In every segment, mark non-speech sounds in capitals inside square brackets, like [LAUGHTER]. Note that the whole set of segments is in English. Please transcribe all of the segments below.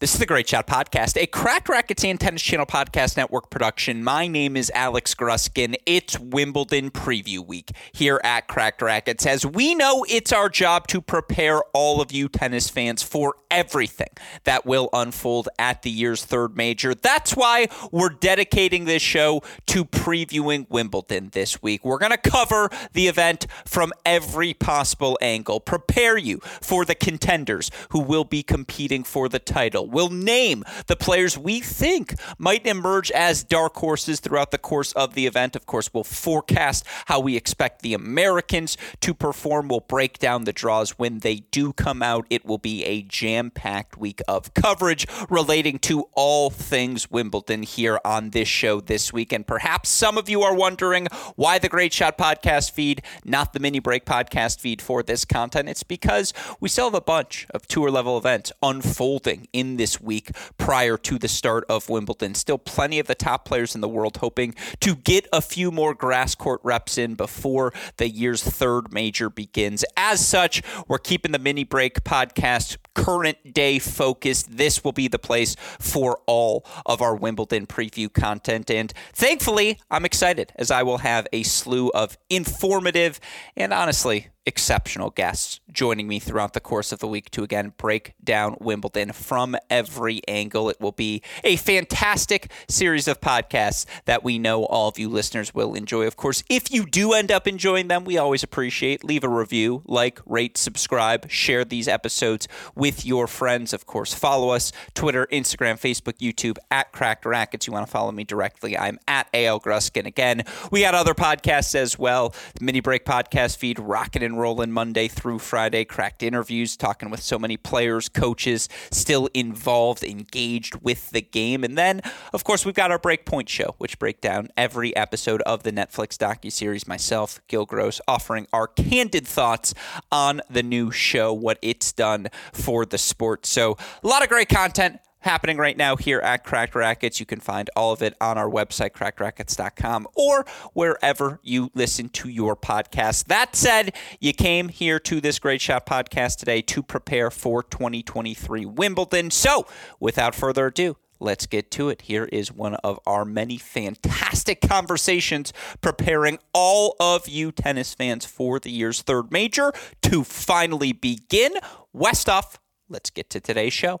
This is the Great Shot Podcast, a Cracked Racquets and Tennis Channel Podcast Network production. My name is Alex Gruskin. It's Wimbledon Preview Week here at Cracked Racquets. As we know, it's our job to prepare all of you tennis fans for everything that will unfold at the year's third major. That's why we're dedicating this show to previewing Wimbledon this week. We're going to cover the event from every possible angle, prepare you for the contenders who will be competing for the title We'll name the players we think might emerge as dark horses throughout the course of the event. Of course, we'll forecast how we expect the Americans to perform. We'll break down the draws when they do come out. It will be a jam packed week of coverage relating to all things Wimbledon here on this show this week. And perhaps some of you are wondering why the Great Shot podcast feed, not the mini break podcast feed for this content. It's because we still have a bunch of tour level events unfolding in this week prior to the start of Wimbledon. Still plenty of the top players in the world hoping to get a few more grass court reps in before the year's third major begins. As such, we're keeping the mini break podcast current day focused. This will be the place for all of our Wimbledon preview content. And thankfully, I'm excited as I will have a slew of informative and honestly exceptional guests joining me throughout the course of the week to again break down Wimbledon from every angle. It will be a fantastic series of podcasts that we know all of you listeners will enjoy. Of course, if you do end up enjoying them, we always appreciate leave a review, like, rate, subscribe, share these episodes with your friends. Of course, follow us Twitter, Instagram, Facebook, YouTube at Cracked Racquets. You want to follow me directly? I'm at AL Gruskin. Again, we got other podcasts as well. The Mini Break podcast feed, Rockin' and rolling Monday through Friday. Cracked interviews, talking with so many players, coaches still involved, engaged with the game. And then, of course, we've got our Breakpoint show, which break down every episode of the Netflix docu-series. Myself, Gil Gross, offering our candid thoughts on the new show, what it's done for the sport. So a lot of great content happening right now here at Cracked Racquets. You can find all of it on our website, crackedracquets.com, or wherever you listen to your podcast. That said, you came here to this Great Shot podcast today to prepare for 2023 Wimbledon. So, without further ado, let's get to it. Here is one of our many fantastic conversations preparing all of you tennis fans for the year's third major to finally begin. West Westoff, let's get to today's show.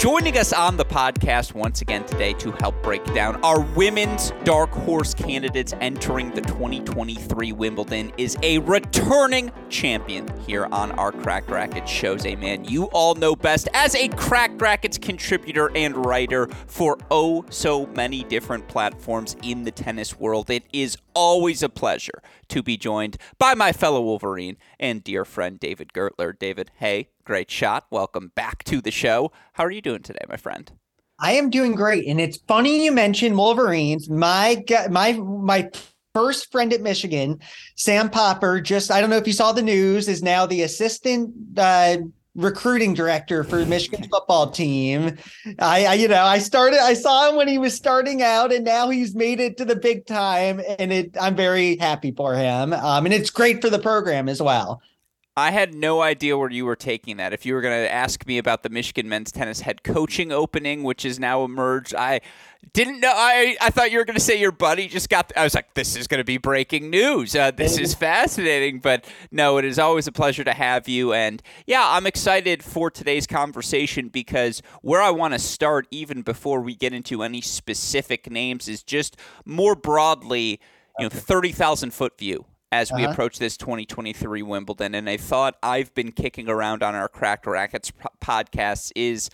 Joining us on the podcast once again today to help break down our women's dark horse candidates entering the 2023 Wimbledon is a returning champion here on our Cracked Racquets shows. A man you all know best as a Cracked Racquets contributor and writer for oh so many different platforms in the tennis world. It is always a pleasure to be joined by my fellow Wolverine and dear friend David Gertler. David, hey, great shot. Welcome back to the show. How are you doing today, my friend? I am doing great, and it's funny you mentioned Wolverines. My my my first friend at Michigan, Sam Popper, just I don't know if you saw the news, is now the assistant uh, recruiting director for Michigan football team. I, I, you know, I started, I saw him when he was starting out, and now he's made it to the big time, and it, I'm very happy for him. Um, and it's great for the program as well. I had no idea where you were taking that. If you were going to ask me about the Michigan men's tennis head coaching opening, which has now emerged, I didn't know. I, I thought you were going to say your buddy just got. I was like, this is going to be breaking news. Uh, this is [LAUGHS] fascinating. But no, it is always a pleasure to have you. And yeah, I'm excited for today's conversation because where I want to start, even before we get into any specific names, is just more broadly, you know, 30,000 foot view as we Uh-huh. approach this 2023 Wimbledon. And a thought I've been kicking around on our Cracked Racquets p- podcasts is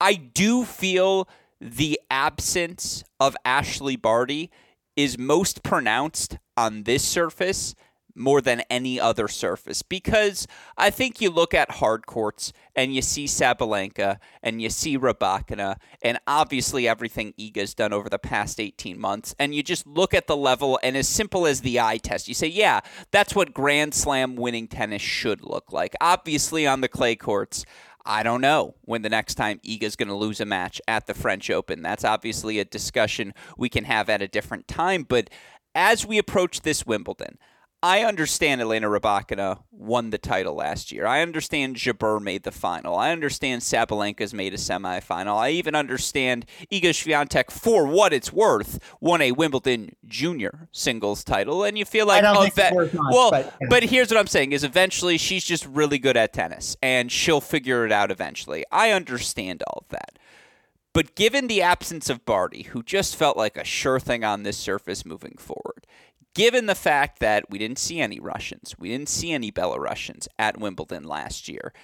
I do feel the absence of Ashley Barty is most pronounced on this surface more than any other surface. Because I think you look at hard courts and you see Sabalenka and you see Rybakina and obviously everything Iga's done over the past 18 months and you just look at the level and as simple as the eye test you say yeah that's what grand slam winning tennis should look like. Obviously on the clay courts I don't know when the next time Iga's going to lose a match at the French Open. That's obviously a discussion we can have at a different time. But as we approach this Wimbledon, I understand Elena Rybakina won the title last year. I understand Jabeur made the final. I understand Sabalenka's made a semifinal. I even understand Iga Swiatek, for what it's worth, won a Wimbledon junior singles title. And you feel like, oh, that- much, well, but, yeah. but here's what I'm saying: is eventually she's just really good at tennis, and she'll figure it out eventually. I understand all of that. But given the absence of Barty, who just felt like a sure thing on this surface moving forward, given the fact that we didn't see any Russians, we didn't see any Belarusians at Wimbledon last year,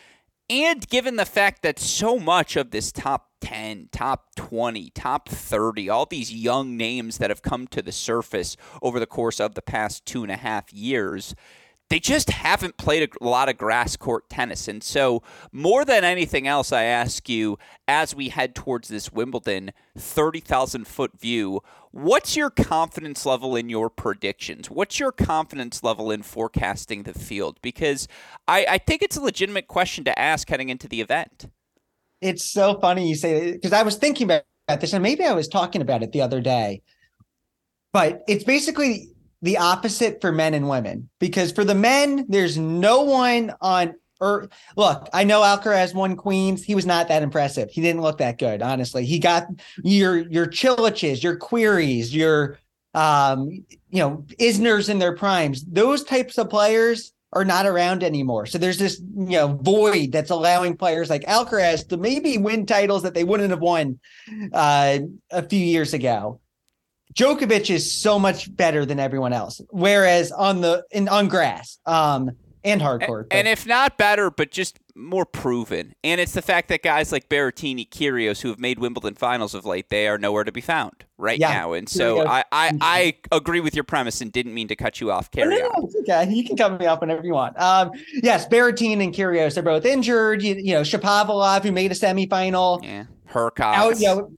and given the fact that so much of this top 10, top 20, top 30, all these young names that have come to the surface over the course of the past two and a half years, they just haven't played a lot of grass court tennis. And so, more than anything else, I ask you, as we head towards this Wimbledon 30,000 foot view, what's your confidence level in your predictions? What's your confidence level in forecasting the field? Because I, I think it's a legitimate question to ask heading into the event. it's so funny you say that because I was thinking about this, and maybe I was talking about it the other day. But it's basically the opposite for men and women because for the men, there's no one on or look, I know Alcaraz won Queens. He was not that impressive. He didn't look that good, honestly. He got your your Chiliches, your Querreys, your um, you know, Isners in their primes. Those types of players are not around anymore. So there's this, you know, void that's allowing players like Alcaraz to maybe win titles that they wouldn't have won uh, a few years ago. Djokovic is so much better than everyone else. Whereas on the in on grass, um, and hardcore. And if not better, but just more proven. And it's the fact that guys like Berrettini, Kyrgios, who have made Wimbledon finals of late, they are nowhere to be found right Yeah. now. And so I, I, I agree with your premise and didn't mean to cut you off. Carry no, okay. You can cut me off whenever you want. Um, yes, Berrettini and Kyrgios are both injured. You, you know, Shapovalov, who made a semifinal, Yeah. Hurkacz. out, you know,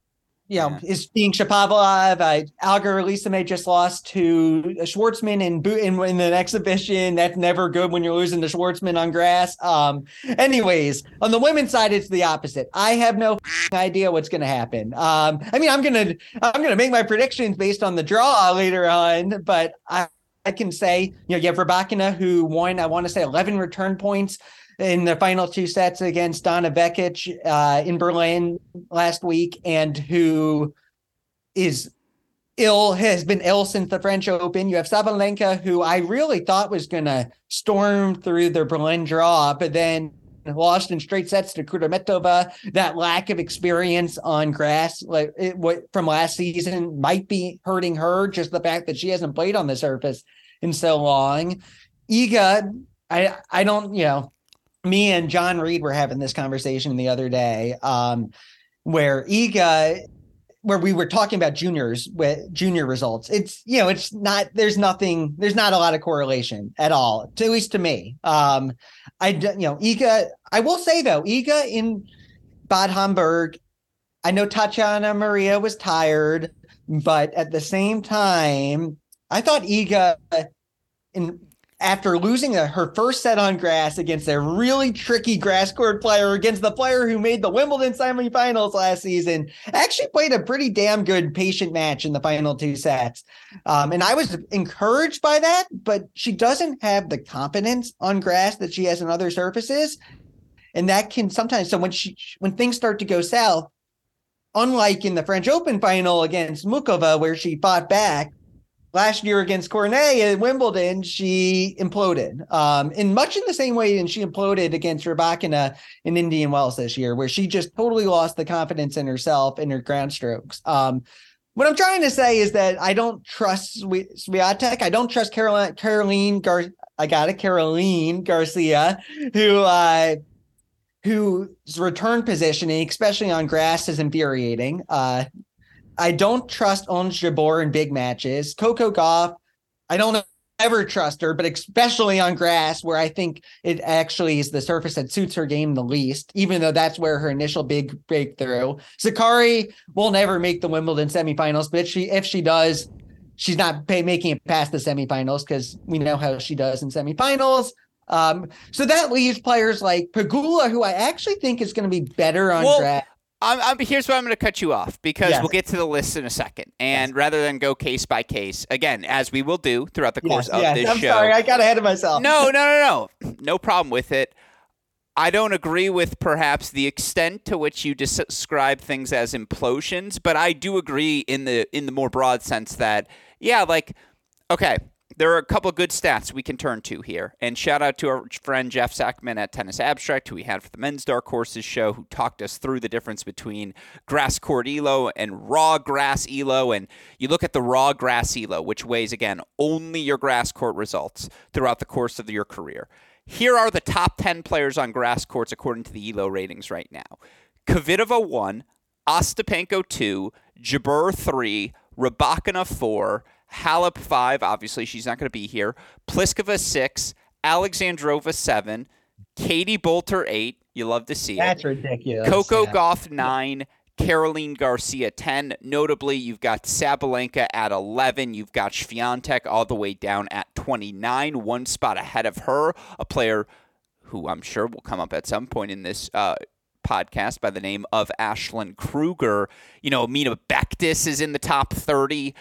you know, is being Shapovalov. Uh, Auger-Aliassime just lost to Schwartzman in, in in an exhibition. That's never good when you're losing to Schwartzman on grass. Um, anyways, on the women's side, it's the opposite. I have no idea what's going to happen. Um, I mean, I'm gonna I'm gonna make my predictions based on the draw later on, but I. I can say, you know, you have Rybakina who won, I want to say 11 return points in the final two sets against Donna Vekic uh, in Berlin last week, and who is ill, has been ill since the French Open. You have Sabalenka, who I really thought was going to storm through the Berlin draw, but then lost in straight sets to Kudermetova. That lack of experience on grass, like it, what from last season, might be hurting her. Just the fact that she hasn't played on the surface in so long. Iga, I I don't, you know, me and John Reed were having this conversation the other day, um, where Iga, where we were talking about juniors with junior results. It's you know, it's not. There's nothing. There's not a lot of correlation at all, to, at least to me. Um, I you know, Iga. I will say though, Iga in Bad Homburg. I know Tatiana Maria was tired, but at the same time, I thought Iga in after losing her first set on grass against a really tricky grass court player against the player who made the Wimbledon semifinals last season, actually played a pretty damn good patient match in the final two sets. Um, and I was encouraged by that, but she doesn't have the confidence on grass that she has in other surfaces. And that can sometimes, so when she, when things start to go south, unlike in the French Open final against Muchova, where she fought back, last year against Cornet at Wimbledon, she imploded. Um, in much in the same way, and she imploded against Rybakina in Indian Wells this year, where she just totally lost the confidence in herself and her ground strokes. Um, what I'm trying to say is that I don't trust Swiatek. I don't trust Caroline Caroline Gar. I got it, Caroline Garcia, who uh, whose return positioning, especially on grass, is infuriating. Uh, I don't trust Ons Jabeur in big matches. Coco Gauff, I don't ever trust her, but especially on grass, where I think it actually is the surface that suits her game the least, even though that's where her initial big breakthrough. Sakkari will never make the Wimbledon semifinals, but if she if she does, she's not pay, making it past the semifinals because we know how she does in semifinals. Um, so that leaves players like Pegula, who I actually think is going to be better on well, grass. I'm, I'm, here's why I'm going to cut you off because yes. we'll get to the list in a second. And yes. rather than go case by case, again, as we will do throughout the course yes, of this I'm show. sorry, I got ahead of myself. No, no, no, no. No problem with it. I don't agree with perhaps the extent to which you describe things as implosions, but I do agree in the in the more broad sense that yeah, like okay, there are a couple good stats we can turn to here. And shout out to our friend Jeff Sackmann at Tennis Abstract, who we had for the Men's Dark Horses show, who talked us through the difference between grass court ELO and raw grass ELO. And you look at the raw grass ELO, which weighs, again, only your grass court results throughout the course of your career. Here are the top 10 players on grass courts according to the ELO ratings right now Kvitova 1, Ostapenko 2, Jabeur 3, Rybakina 4, Halep five. Obviously, she's not going to be here. Pliskova six. Alexandrova seven. Katie Boulter eight. You love to see That's it. That's ridiculous. Coco yeah. Gauff nine. Caroline Garcia 10. Notably, you've got Sabalenka at 11. You've got Swiatek all the way down at 29, one spot ahead of her, a player who I'm sure will come up at some point in this uh, podcast by the name of Ashlyn Krueger. You know, Mina Bektis is in the top 30.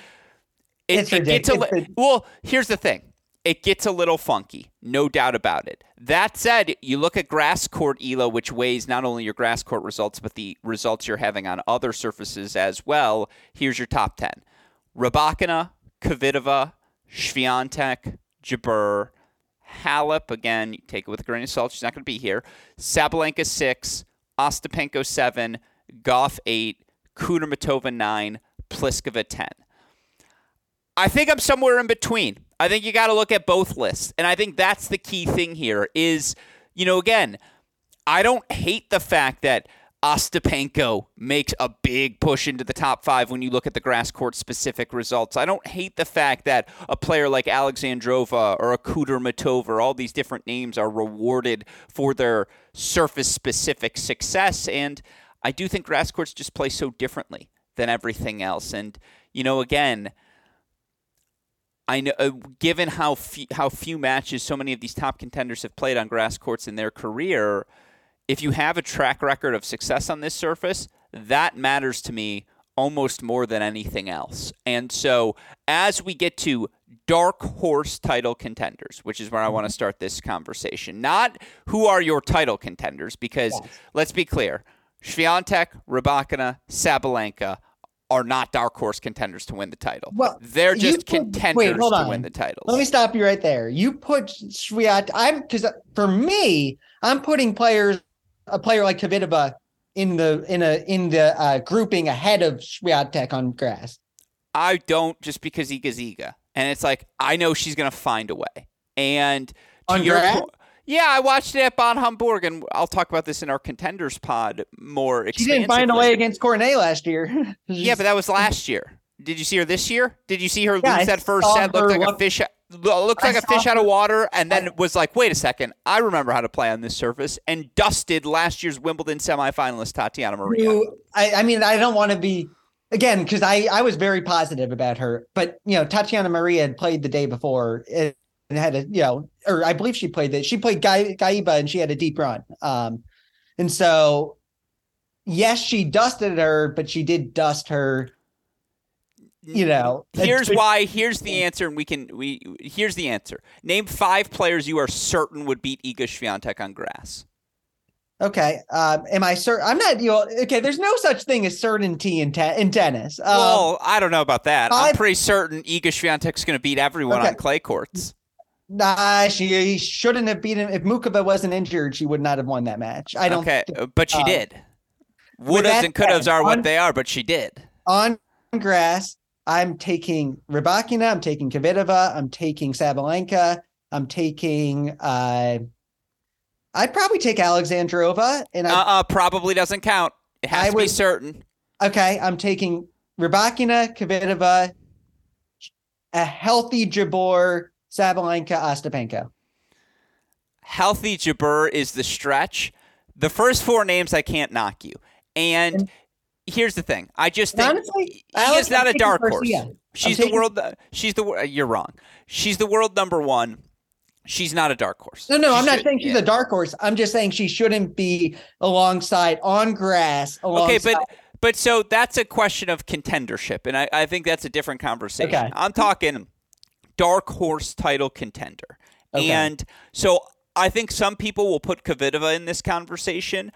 It, it's it gets a li- well. Here's the thing: it gets a little funky, no doubt about it. That said, you look at grass court ELO, which weighs not only your grass court results, but the results you're having on other surfaces as well. Here's your top 10 Rybakina, Kvitova, Swiatek, Jabeur, Halep, again, you take it with a grain of salt. She's not going to be here. Sabalenka, 6, Ostapenko, 7, Gauff, 8, Kudermetova, 9, Pliskova, 10. I think I'm somewhere in between. I think you got to look at both lists. And I think that's the key thing here is, you know, again, I don't hate the fact that Ostapenko makes a big push into the top five when you look at the grass court specific results. I don't hate the fact that a player like Alexandrova or a Kudermetova, all these different names are rewarded for their surface specific success. And I do think grass courts just play so differently than everything else. And, you know, again, I know, uh, given how few, how few matches so many of these top contenders have played on grass courts in their career, if you have a track record of success on this surface, that matters to me almost more than anything else. And so, as we get to dark horse title contenders, which is where I want to start this conversation, not who are your title contenders, because yes. let's be clear. Swiatek, Rybakina, Sabalenka are not dark horse contenders to win the title. Well, they're just put, contenders wait, to on. win the title. Let me stop you right there. You put Swiat. I'm because for me, I'm putting players, a player like Kvitova in the in a in the uh, grouping ahead of Swiatek on grass. I don't just because Iga's Iga, and it's like I know she's gonna find a way. And on your grass. Yeah, I watched it at Bad Homburg, and I'll talk about this in our contenders pod more. She didn't find a way against Cornet last year. [LAUGHS] yeah, but that was last year. Did you see her this year? Did you see her yeah, lose that first set? Looked like look, a fish. Looked like I a fish out of water, and then I, was like, "Wait a second, I remember how to play on this surface." And dusted last year's Wimbledon semifinalist Tatiana Maria. Who, I, I mean, I don't want to be again because I I was very positive about her, but you know, Tatiana Maria had played the day before. And had a you know, or I believe she played that she played Gai, Gaiba and she had a deep run. Um, and so yes, she dusted her, but she did dust her. You know, here's [LAUGHS] why. Here's the answer, and we can we here's the answer. Name five players you are certain would beat Iga Swiatek on grass. Okay. Um, am I certain? I'm not. You know, okay. There's no such thing as certainty in te- in tennis. Um, well, I don't know about that. i am pretty certain Iga Swiatek's going to beat everyone okay. on clay courts. Nah, she shouldn't have beaten. If Muchova wasn't injured, she would not have won that match. I don't. Okay, but she uh, did. Would haves and could haves are on, what they are, but she did. On grass, I'm taking Rybakina, I'm taking Kvitova, I'm taking Sabalenka, I'm taking uh I'd probably take Alexandrova and I Uh uh probably doesn't count. It has I to be certain. okay, I'm taking Rybakina, Kvitova, a healthy Jabeur, Sabalenka, Ostapenko. Healthy Jabeur is the stretch. The first four names I can't knock you. And here's the thing. I just think Honestly, he is not a dark horse. Garcia. She's the world she's the you're wrong. She's the world number 1. She's not a dark horse. No, no, She I'm not saying she's yeah. a dark horse. I'm just saying she shouldn't be alongside on grass. Alongside. Okay, but but so that's a question of contendership, and I, I think that's a different conversation. Okay. I'm talking dark horse title contender, Okay. and so I think some people will put Kvitova in this conversation.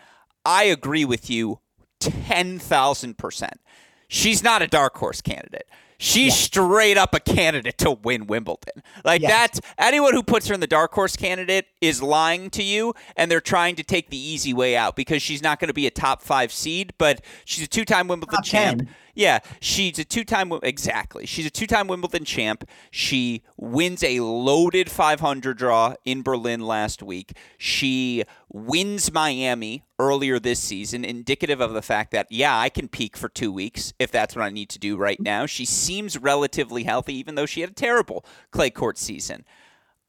I agree with you ten thousand percent. She's not a dark horse candidate. She's straight up a candidate to win Wimbledon. Like Yes. that's anyone who puts her in the dark horse candidate is lying to you, and they're trying to take the easy way out because she's not going to be a top five seed, but she's a two-time Wimbledon champ. 10. Yeah, she's a two-time exactly. She's a two-time Wimbledon champ. She wins a loaded 500 draw in Berlin last week. She wins Miami earlier this season, indicative of the fact that yeah, I can peak for 2 weeks if that's what I need to do right now. She seems relatively healthy even though she had a terrible clay court season.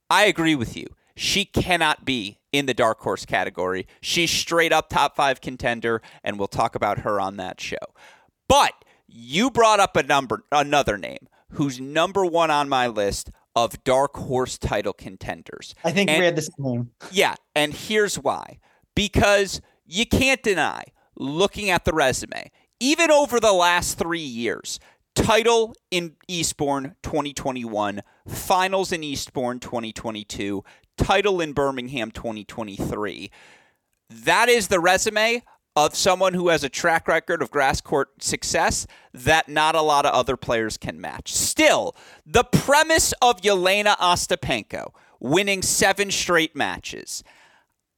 I agree with you. She cannot be in the dark horse category. She's straight up top five contender, and we'll talk about her on that show. But you brought up a number, another name who's number one on my list of dark horse title contenders. I think And- we had the same name. yeah, and here's why. Because you can't deny, looking at the resume, even over the last three years, title in Eastbourne 2021, finals in Eastbourne 2022, title in Birmingham 2023. That is the resume of someone who has a track record of grass court success that not a lot of other players can match. Still, the premise of Yelena Ostapenko winning seven straight matches.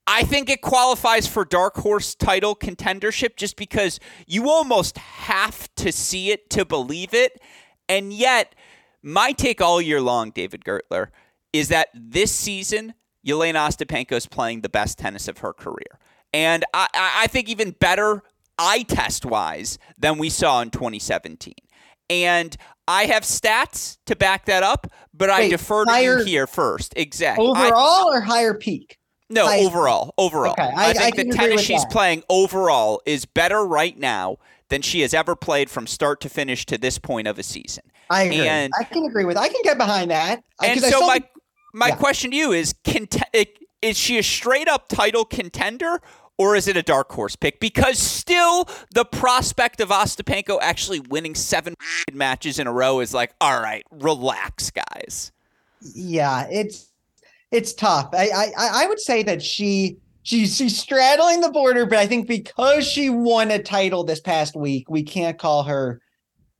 I think it qualifies for dark horse title contendership just because you almost have to see it to believe it. And yet, my take all year long, David Gertler, is that this season, Yelena Ostapenko is playing the best tennis of her career. And I, I I think even better eye test wise than we saw in 2017. And I have stats to back that up, but I defer to you here first. Exactly. I- Overall or higher peak? no, I- overall, overall. Okay, I, I- think I the tennis she's that. playing overall is better right now than she has ever played from start to finish to this point of a season. I agree. And- I can agree with. I can get behind that. And I so my the- my yeah. question to you is: cont- Is she a straight up title contender? Or is it a dark horse pick? Because still, the prospect of Ostapenko actually winning seven [LAUGHS] matches in a row is like, all right, relax, guys. yeah, it's it's tough. I, I I- would say that she she's she's straddling the border, but I think because she won a title this past week, we can't call her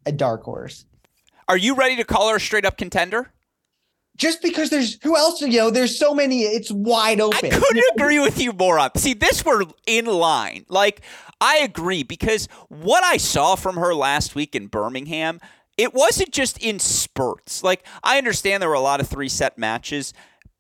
a dark horse. Are you ready to call her a straight up contender? Just because there's who else? You know, there's so many. It's wide open I couldn't agree with you more on. See, this were in line. Like, I agree because what I saw from her last week in Birmingham, it wasn't just in spurts. Like, I understand there were a lot of three set matches,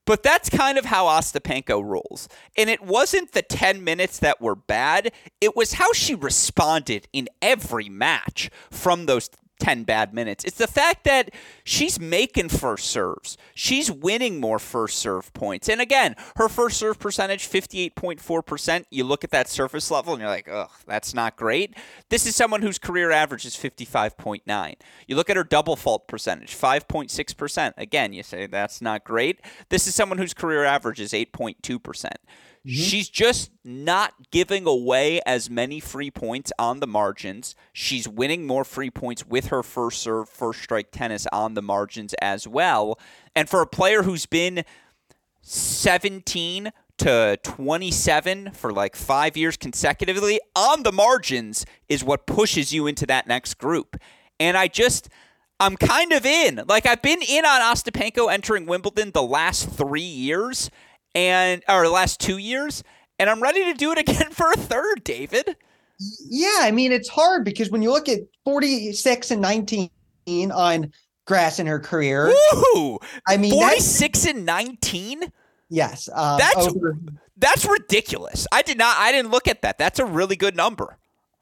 but that's kind of how Ostapenko rolls. And it wasn't the 10 minutes that were bad, it was how she responded in every match from those 10 bad minutes. It's the fact that she's making first serves. She's winning more first serve points. And again, her first serve percentage, 58.4%. You look at that surface level and you're like, ugh, that's not great. This is someone whose career average is 55.9. You look at her double fault percentage, 5.6%. Again, you say that's not great. This is someone whose career average is 8.2%. Mm-hmm. She's just not giving away as many free points on the margins. She's winning more free points with her first serve, first strike tennis on the margins as well. And for a player who's been 17 to 27 for like five years consecutively on the margins is what pushes you into that next group. And I just, I'm kind of in. Like I've been in on Ostapenko entering Wimbledon the last three years and or the last two years, and I'm ready to do it [LAUGHS] again for a third, David. Yeah, I mean it's hard because when you look at 46 and 19 on grass in her career. Woo! I mean 46 and 19? Yes. Um, that's over, that's ridiculous. I did not I didn't look at that. That's a really good number.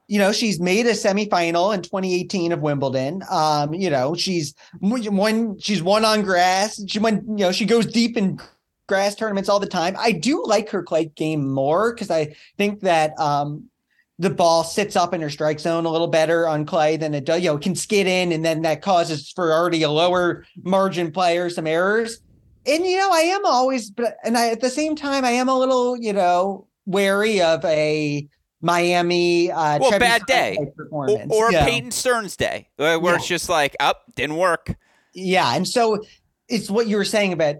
You know, she's made a semifinal in 2018 of Wimbledon. Um, you know, she's won she's won on grass. She went, you know, she goes deep in grass tournaments all the time. I do like her clay game more because I think that um the ball sits up in her strike zone a little better on clay than it does, you know, can skid in and then that causes for already a lower margin player some errors. And you know, I am always but and I at the same time I am a little, you know, wary of a Miami uh well, bad day performance. Or, or yeah. Peyton Stearns day where Yeah. it's just like, up, didn't work. Yeah, and so it's what you were saying about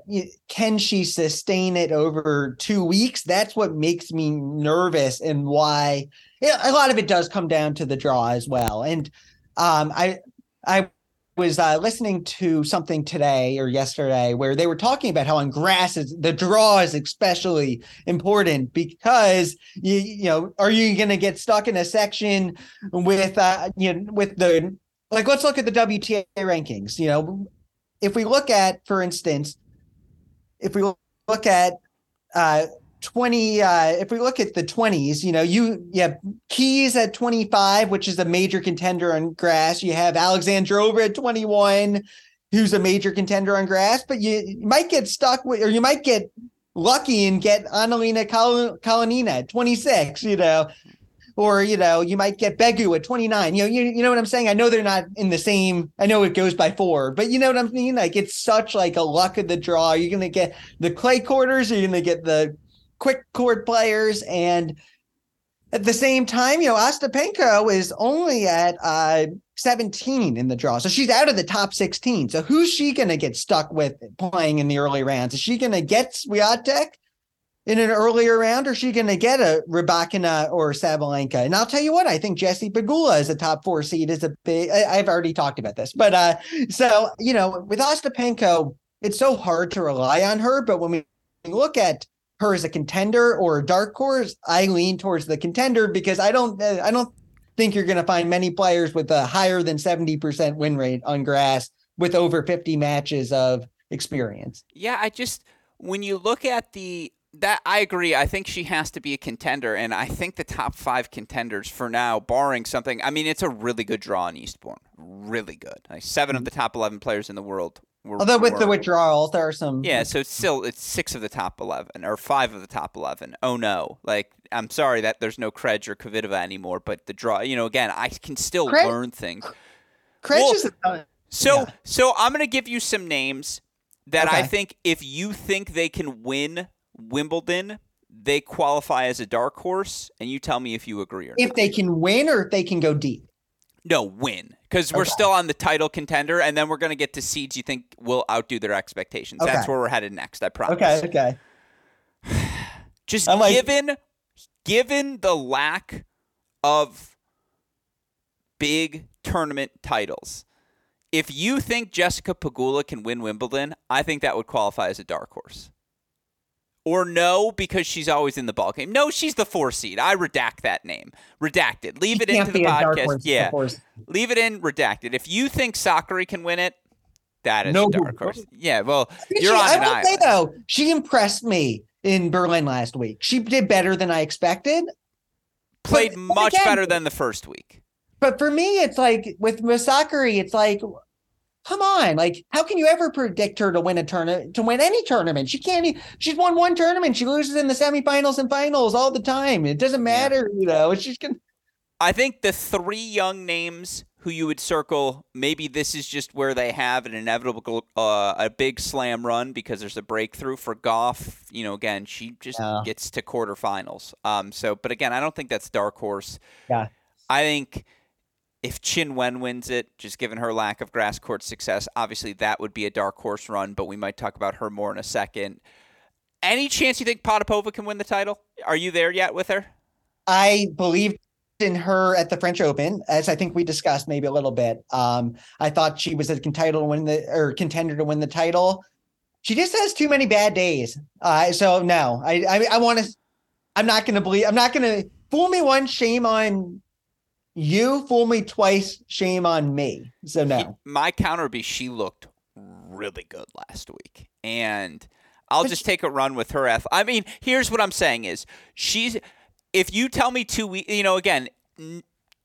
can she sustain it over two weeks? That's what makes me nervous, and why a lot of it does come down to the draw as well. And um, I I was uh, listening to something today or yesterday where they were talking about how on grass is the draw is especially important because you you know are you going to get stuck in a section with uh you know with the like let's look at the WTA rankings you know if we look at, for instance, if we look at uh 20 uh if we look at the 20s, you know, you you have Keys at 25, which is a major contender on grass. You have Alexandrova at 21, who's a major contender on grass, but you, you might get stuck with or you might get lucky and get Anhelina Kal- Kalinina at 26, you know. Or you know, you might get Begu at 29. You know, you, you know what I'm saying? I know they're not in the same. I know it goes by four, but you know what I mean? Like it's such like a luck of the draw. You're gonna get the clay quarters, you're gonna get the quick court players, and at the same time, you know, Ostapenko is only at uh 17 in the draw. So she's out of the top 16. So who's she gonna get stuck with playing in the early rounds? Is she gonna get Swiatek? In an earlier round, or is she going to get a Rybakina or Sabalenka? And I'll tell you what, I think Jessie Pegula is a top four seed. Is a big. I, I've already talked about this, but uh, so you know, with Ostapenko, it's so hard to rely on her. But when we look at her as a contender or a dark horse, I lean towards the contender because I don't. I don't think you're going to find many players with a higher than seventy percent win rate on grass with over fifty matches of experience. Yeah, I just when you look at the that I agree. I think she has to be a contender, and I think the top five contenders for now, barring something. I mean, it's a really good draw in Eastbourne, really good. Like 7 of the mm-hmm. top eleven players in the world. Were, Although with the were- withdrawals, there are some. yeah, so it's still it's six of the top eleven or five of the top eleven. Oh no! Like I'm sorry that there's no Krej or Kvitova anymore, but the draw. You know, again, I can still learn things. Kretsch Well, is a, So Yeah. so I'm gonna give you some names that I think if you think they can win Wimbledon, they qualify as a dark horse, and you tell me if you agree or if not. they can win or if they can go deep. No, win. Because we're still on the title contender, and then we're gonna get to seeds you think will outdo their expectations. That's where we're headed next, I promise. Okay, okay. [SIGHS] Just I'm like- given given the lack of big tournament titles, if you think Jessica Pegula can win Wimbledon, I think that would qualify as a dark horse. Or no, because she's always in the ball game. No, she's the four seed. I redact that name. Redacted. Leave it Can't into the be a dark podcast. Yeah. of course. Leave it in redacted. If you think Sakkari can win it, that is No. a dark horse. Yeah, well, She- you're on I an will island. say though, she impressed me in Berlin last week. She did better than I expected. Played but much again- better than the first week. But for me, it's like with Masakari, it's like, come on, like how can you ever predict her to win a tournament to win any tournament? She can't. She's won one tournament. She loses in the semifinals and finals all the time. It doesn't matter, you know. It's just gonna. I think the three young names who you would circle, maybe this is just where they have an inevitable, uh, a big slam run because there's a breakthrough for Gauff. You know, again, she just Yeah. gets to quarterfinals. Um, so, but again, I don't think that's dark horse. Yeah. I think if Qinwen wins it, just given her lack of grass court success, obviously that would be a dark horse run. But we might talk about her more in a second. Any chance you think Potapova can win the title? Are you there yet with her? I believed in her at the French Open, as I think we discussed maybe a little bit. Um, I thought she was a contender to win the or contender to win the title. She just has too many bad days. Uh, so no, I I, I want to. I'm not going to believe. I'm not going to fool me once, shame on You fool me twice, shame on me. So no. He, my counter would be she looked really good last week. And I'll just take a run with her. F- I mean, here's what I'm saying is she's if you tell me two weeks, you know, again,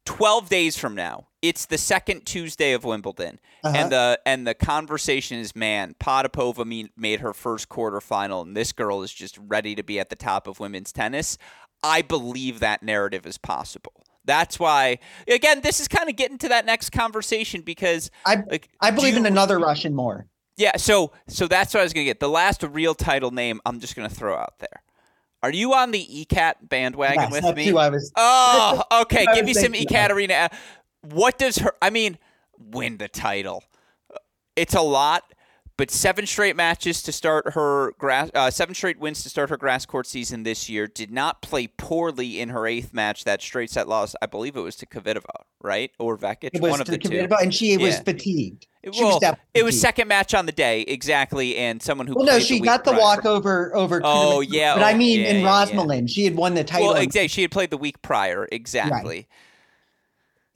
12 days from now, it's the second Tuesday of Wimbledon, uh-huh. and the and the conversation is, man, Potapova made her first quarterfinal, and this girl is just ready to be at the top of women's tennis. I believe that narrative is possible. That's why, again, this is kind of getting to that next conversation because I like, I believe you, in another Russian more. Yeah, so so that's what I was gonna get. The last real title name I'm just gonna throw out there. Are you on the ECAT bandwagon yes, with me? Was. Oh, [LAUGHS] okay. Give me some Ekaterina. What does her? I mean, win the title. It's a lot, but seven straight matches to start her grass. Uh, seven straight wins to start her grass court season this year. Did not play poorly in her eighth match. That straight set loss. I believe it was to Kvitova, right, or Vekic. one of the Kvitova, two. And she yeah. was fatigued. She well, was it was second match on the day exactly, and someone who. Well, no, she got the walk over over. Oh yeah, but oh, I mean, yeah, in Rosmalen, yeah. she had won the title. Well, exactly. She had played the week prior, exactly. Right.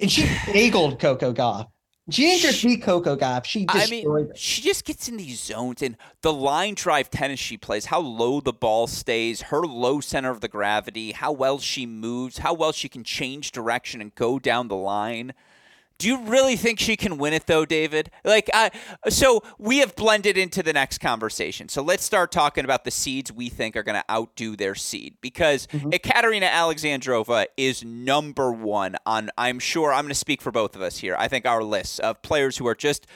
And she bageled Coco Gauff. She didn't just beat Coco Gauff. She I mean, her. she just gets in these zones and the line drive tennis she plays, how low the ball stays, her low center of the gravity, how well she moves, how well she can change direction and go down the line. Do you really think she can win it though, David? Like, I, so we have blended into the next conversation. So let's start talking about the seeds we think are going to outdo their seed because mm-hmm. Ekaterina Alexandrova is number one on. I'm sure I'm going to speak for both of us here. I think our list of players who are just,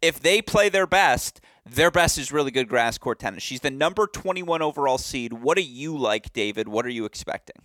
if they play their best, their best is really good grass court tennis. She's the number 21 overall seed. What do you like, David? What are you expecting?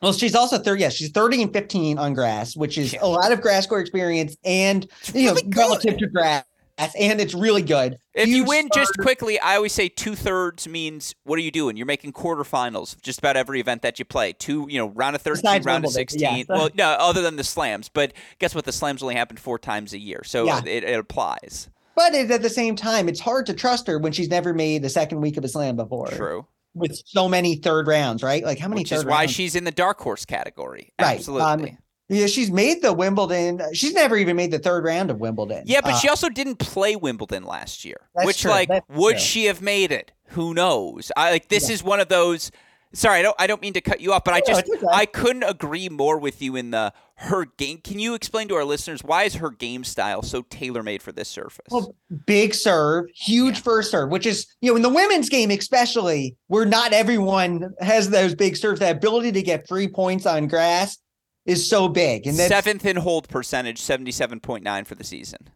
Well, she's also 30. Yeah, she's 30 and 15 on grass, which is a lot of grass court experience and you know relative to grass. And it's really good. If you win just quickly, I always say two thirds means what are you doing? You're making quarterfinals of just about every event that you play. Two, you know, round of 13, Besides round Wimbledon, of 16. Yeah. Well, no, other than the slams. But guess what? The slams only happen four times a year. So yeah. it, it applies. But at the same time, it's hard to trust her when she's never made the second week of a slam before. True with so many third rounds, right? Like how many? Which is why rounds? she's in the dark horse category. Right. Absolutely. Um, yeah, she's made the Wimbledon. She's never even made the third round of Wimbledon. Yeah, but uh, she also didn't play Wimbledon last year. Which, true. like, that's would true. she have made it? Who knows? I like this yeah. is one of those Sorry, I don't. I don't mean to cut you off, but I just okay. I couldn't agree more with you in the her game. Can you explain to our listeners why is her game style so tailor made for this surface? Well, big serve, huge yeah. first serve, which is you know in the women's game especially, where not everyone has those big serves. The ability to get three points on grass is so big, and seventh in hold percentage, seventy seven point nine for the season.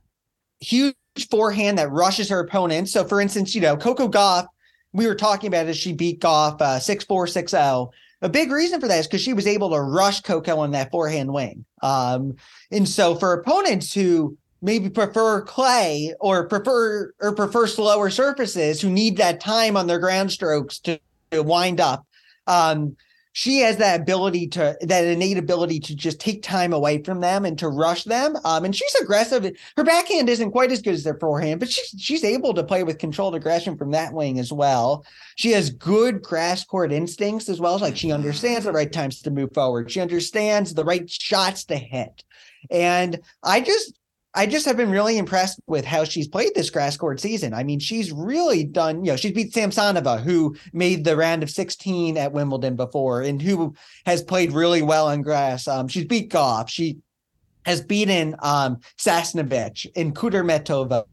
Huge forehand that rushes her opponent. So, for instance, you know Coco Gauff we were talking about as she beat Gauff uh, 6 4 6 0. A big reason for that is because she was able to rush Coco on that forehand wing. Um, and so for opponents who maybe prefer clay or prefer or prefer slower surfaces who need that time on their ground strokes to, wind up, um, she has that ability to that innate ability to just take time away from them and to rush them. Um, and she's aggressive. Her backhand isn't quite as good as their forehand, but she's she's able to play with controlled aggression from that wing as well. She has good grass court instincts as well. Like she understands the right times to move forward. She understands the right shots to hit. And I just I just have been really impressed with how she's played this grass court season. I mean, she's really done, you know, she's beat Samsonova, who made the round of 16 at Wimbledon before and who has played really well on grass. Um, she's beat Gauff. She has beaten um, Sasnovich and Kudermetova.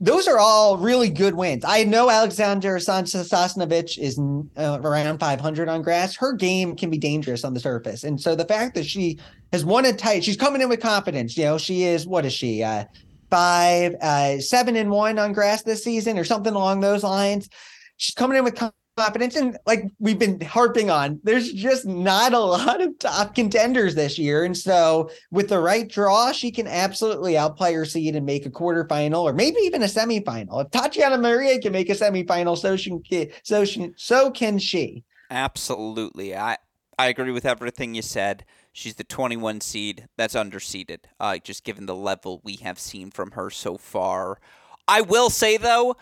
Those are all really good wins. I know Aliaksandra Sasnovich is uh, around 500 on grass. Her game can be dangerous on the surface. And so the fact that she has won a tight, she's coming in with confidence. You know, she is, what is she? Uh, five, uh, seven and one on grass this season or something along those lines. She's coming in with confidence. And like we've been harping on, there's just not a lot of top contenders this year. And so with the right draw, she can absolutely outplay her seed and make a quarterfinal or maybe even a semifinal. If Tatiana Maria can make a semifinal, so she can. so she so can she. Absolutely. I I agree with everything you said. She's the 21 seed. That's underseeded, uh, just given the level we have seen from her so far. I will say, though,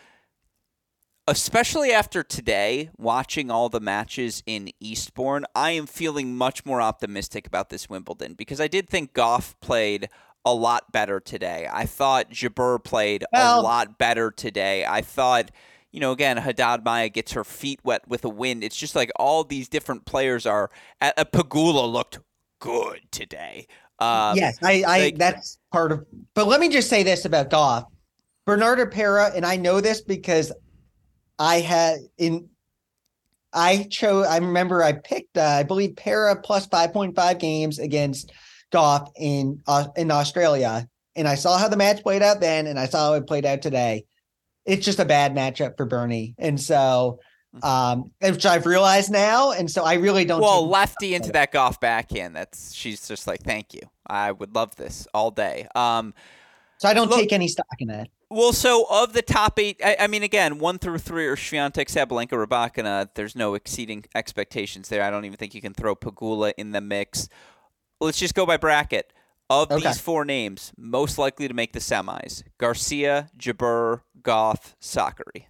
especially after today, watching all the matches in Eastbourne, I am feeling much more optimistic about this Wimbledon because I did think Gauff played a lot better today. I thought Jabeur played well, a lot better today. I thought, you know, again, Haddad Maia gets her feet wet with a win. It's just like all these different players are. A, a Pegula looked good today. Um, yes, I, I like, that's part of. But let me just say this about Gauff. Bernarda Pera, and I know this because I had in I chose I remember I picked uh, I believe Pera plus 5.5 games against Gauff in uh, in Australia and I saw how the match played out then and I saw how it played out today. It's just a bad matchup for Bernie. And so um which I've realized now and so I really don't Well, lefty into that Gauff backhand. That's she's just like thank you. I would love this all day. Um so I don't look, take any stock in that. Well, so of the top eight, I, I mean, again, one through three are Swiatek, Sabalenka, Rybakina. There's no exceeding expectations there. I don't even think you can throw Pegula in the mix. Let's just go by bracket. Of okay. these four names, most likely to make the semis: Garcia, Jabeur, Gauff, Sakkari.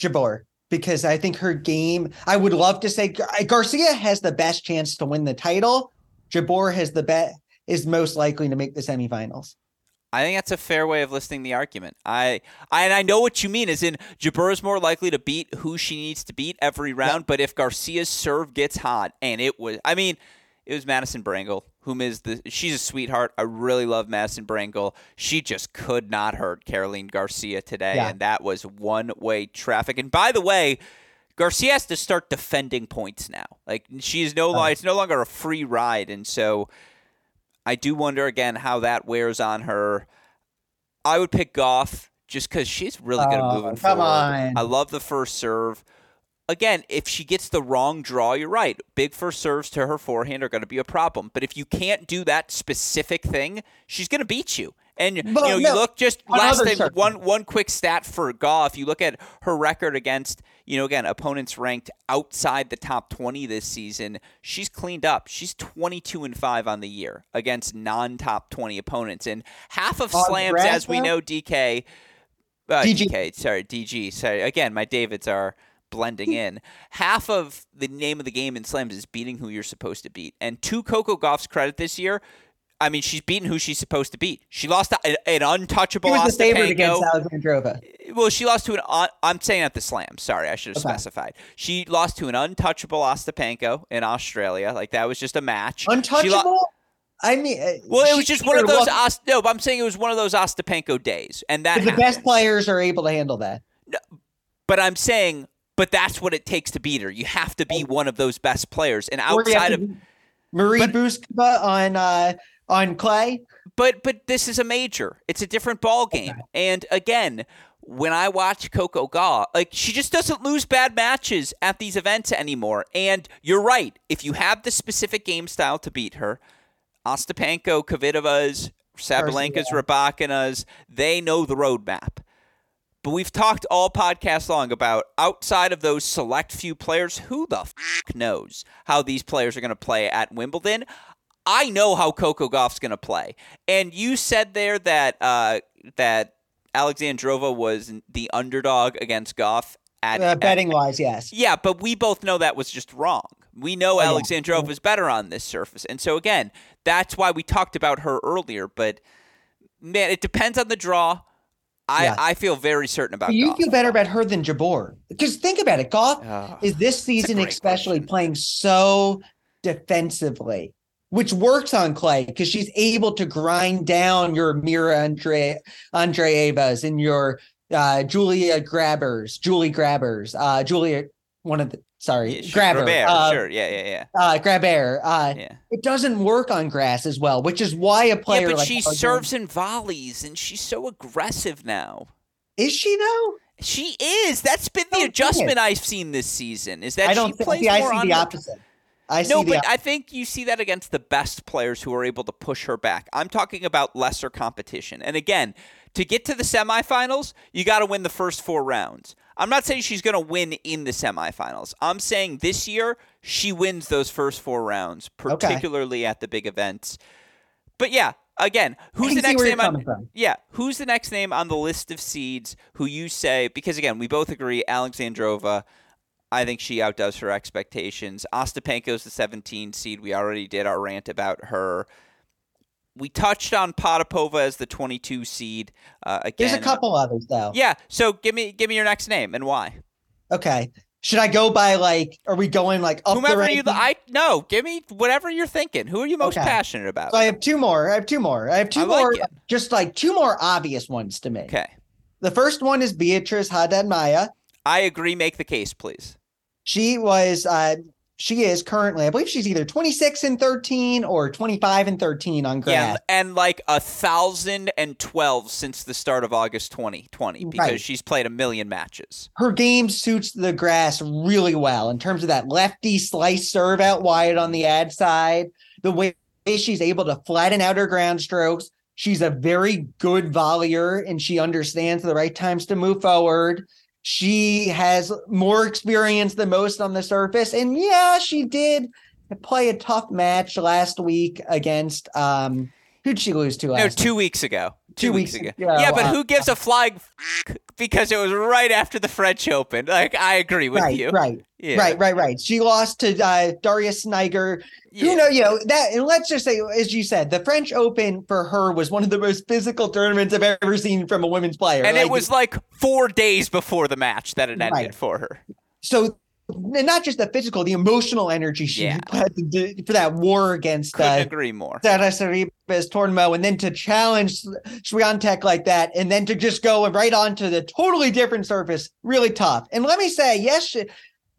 Jabeur, because I think her game. I would love to say Garcia has the best chance to win the title. Jabeur has the bet is most likely to make the semifinals. I think that's a fair way of listing the argument. I, I and I know what you mean. Is in Jabeur is more likely to beat who she needs to beat every round. But if Garcia's serve gets hot, and it was, I mean, it was Madison Brengle, whom is the she's a sweetheart. I really love Madison Brengle. She just could not hurt Caroline Garcia today, yeah. and that was one way traffic. And by the way. Garcia has to start defending points now. Like she's no oh. longer, it's no longer a free ride, and so I do wonder again how that wears on her. I would pick Gauff just because she's really good oh, at moving come forward. On. I love the first serve. Again, if she gets the wrong draw, you're right. Big first serves to her forehand are going to be a problem. But if you can't do that specific thing, she's going to beat you. And you know, no, you look just last thing, one one quick stat for Gauff. You look at her record against you know again opponents ranked outside the top twenty this season. She's cleaned up. She's twenty two and five on the year against non top twenty opponents, and half of slams, as we know, DK, uh, DK, sorry, DG, sorry. Again, my Davids are blending in. Half of the name of the game in slams is beating who you're supposed to beat. And to Coco Gauff's credit this year, I mean, she's beaten who she's supposed to beat. She lost an, an untouchable. She was the favorite against Alexandrova. Well, she lost to an. I'm saying at the slam. Sorry, I should have okay. specified. She lost to an untouchable Ostapenko in Australia. Like that was just a match. Untouchable. I mean, uh, well, it was just one of those. Ost- no, but I'm saying it was one of those Ostapenko days, and that the best players are able to handle that. No, but I'm saying, but that's what it takes to beat her. You have to be oh. one of those best players, and outside of Marie Bouzkova on uh, on clay. But but this is a major. It's a different ball game. Okay. And again, when I watch Coco Gauff, like she just doesn't lose bad matches at these events anymore. And you're right. If you have the specific game style to beat her, Ostapenko, Kvitova's, Sabalenka's, Rybakina's, they know the roadmap. But we've talked all podcast long about outside of those select few players, who the f- knows how these players are going to play at Wimbledon? I know how Coco Gauff's going to play. And you said there that uh, that Alexandrova was the underdog against Gauff at uh, betting at, wise, yes. Yeah, but we both know that was just wrong. We know oh, Alexandrova yeah. is better on this surface. And so again, that's why we talked about her earlier, but man, it depends on the draw. I, yeah. I feel very certain about. Her. You Gauff. feel better about her than Jabeur because think about it. Oh, is this season especially question. playing so defensively which works on clay because she's able to grind down your Mirra Andre Andreevas and your uh, Julia Grabhers, Julie Grabhers, uh, Julia, one of the sorry, yeah, Grabher, Grabher uh, sure, yeah, yeah, yeah, uh, Grabher. Uh, yeah. It doesn't work on grass as well, which is why a player. Yeah, but like she serves in volleys, and she's so aggressive now. Is she though? She is. That's been the adjustment I've seen this season. Is that I don't she plays see, more I see on the opposite. I no, but I think you see that against the best players who are able to push her back. I'm talking about lesser competition. And again, to get to the semifinals, you got to win the first four rounds. I'm not saying she's going to win in the semifinals. I'm saying this year she wins those first four rounds, particularly okay. at the big events. But yeah, again, who's the next name on? from. Yeah, who's the next name on the list of seeds who you say? Because again, we both agree Alexandrova. I think she outdoes her expectations. Ostapenko's the 17 seed. We already did our rant about her. We touched on Potapova as the 22 seed. Uh, again, There's a couple others though. Yeah, so give me give me your next name and why. Okay. Should I go by like? Are we going like up the Whomever you. I no, give me whatever you're thinking. Who are you most Okay. passionate about? So I have two more. I have two more. I have two I more. it. Just like two more obvious ones to me. Okay, The first one is Beatriz Haddad Maia. I agree. Make the case, please. She was. uh She is currently. I believe she's either 26 and 13 or 25 and 13 on grass. Yeah, and like a thousand and twelve since the start of August 2020 because Right. she's played a million matches. her game suits the grass really well in terms of that lefty slice serve out wide on the ad side, the way she's able to flatten out her ground strokes. She's a very good volleyer and she understands the right times to move forward. She has more experience than most on the surface. And yeah, she did play a tough match last week against um who'd she lose to No, two weeks ago. Two, Two weeks, weeks ago. ago, Yeah, but uh, who gives a flying f- because it was right after the French Open. Like I agree with right, you. right, Yeah. right, right, right. She lost to uh, Darius Snyder. Yeah. You know, you know that, and let's just say, as you said, the French Open for her was one of the most physical tournaments I've ever seen from a women's player. and it was like four days before the match that it ended Right. for her. so, and not just the physical, the emotional energy she Yeah. had to do for that war against Couldn't uh, agree more. Sara Sorribes Tormo, and then to challenge Swiatek like that, and then to just go right on to the totally different surface, really tough. And let me say, yes, she,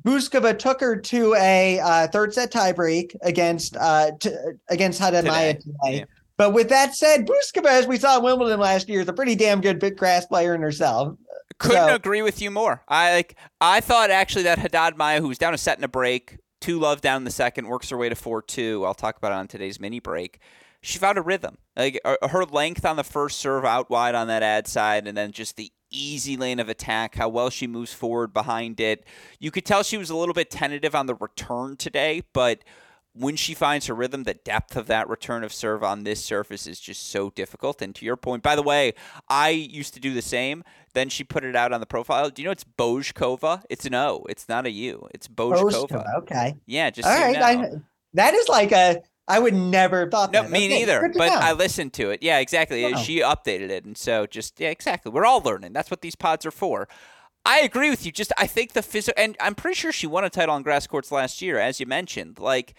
Bouzkova took her to a uh, third set tiebreak against uh, t- against Haddad Maia Today, today. yeah. But with that said, Bouzkova, as we saw at Wimbledon last year, is a pretty damn good grass player in herself. Couldn't So- agree with you more. I like. I thought actually that Haddad Maia, who was down a set and a break, two love down in the second, works her way to four two. I'll talk about it on today's mini break. She found a rhythm. Like her length on the first serve out wide on that ad side, and then just the easy lane of attack. How well she moves forward behind it. You could tell she was a little bit tentative on the return today, but when she finds her rhythm, the depth of that return of serve on this surface is just so difficult. And to your point, by the way, I used to do the same. Then she put it out on the profile. Do you know it's Bojkova? It's an O. It's not a U. It's Bojkova. Buskova, okay, Yeah, just all so you right. know. I, that is like a. I would never have thought No, that. me Okay, neither. But know. I listened to it. Yeah, exactly. Wow. She updated it, and so just yeah, exactly. We're all learning. That's what these pods are for. I agree with you. Just I think the physical, and I'm pretty sure she won a title on grass courts last year, as you mentioned. Like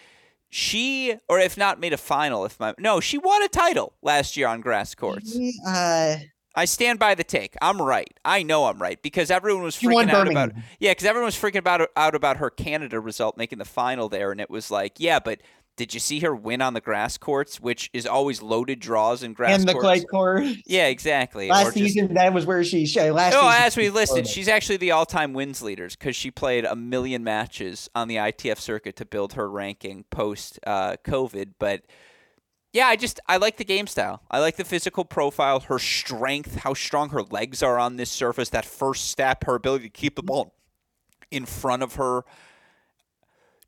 she, or if not, made a final. If my no, she won a title last year on grass courts. Uh, I stand by the take. I'm right. I know I'm right because everyone was freaking out about yeah, because everyone was freaking about out about her Canada result making the final there, and it was like yeah, but did you see her win on the grass courts, which is always loaded draws in grass and the courts? clay court. Yeah, exactly. Last just- season, that was where she. she last Oh, as we listed, she's actually the all-time wins leaders because she played a million matches on the ITF circuit to build her ranking post uh, COVID. But yeah, I just I like the game style. I like the physical profile, her strength, how strong her legs are on this surface. That first step, her ability to keep the ball in front of her.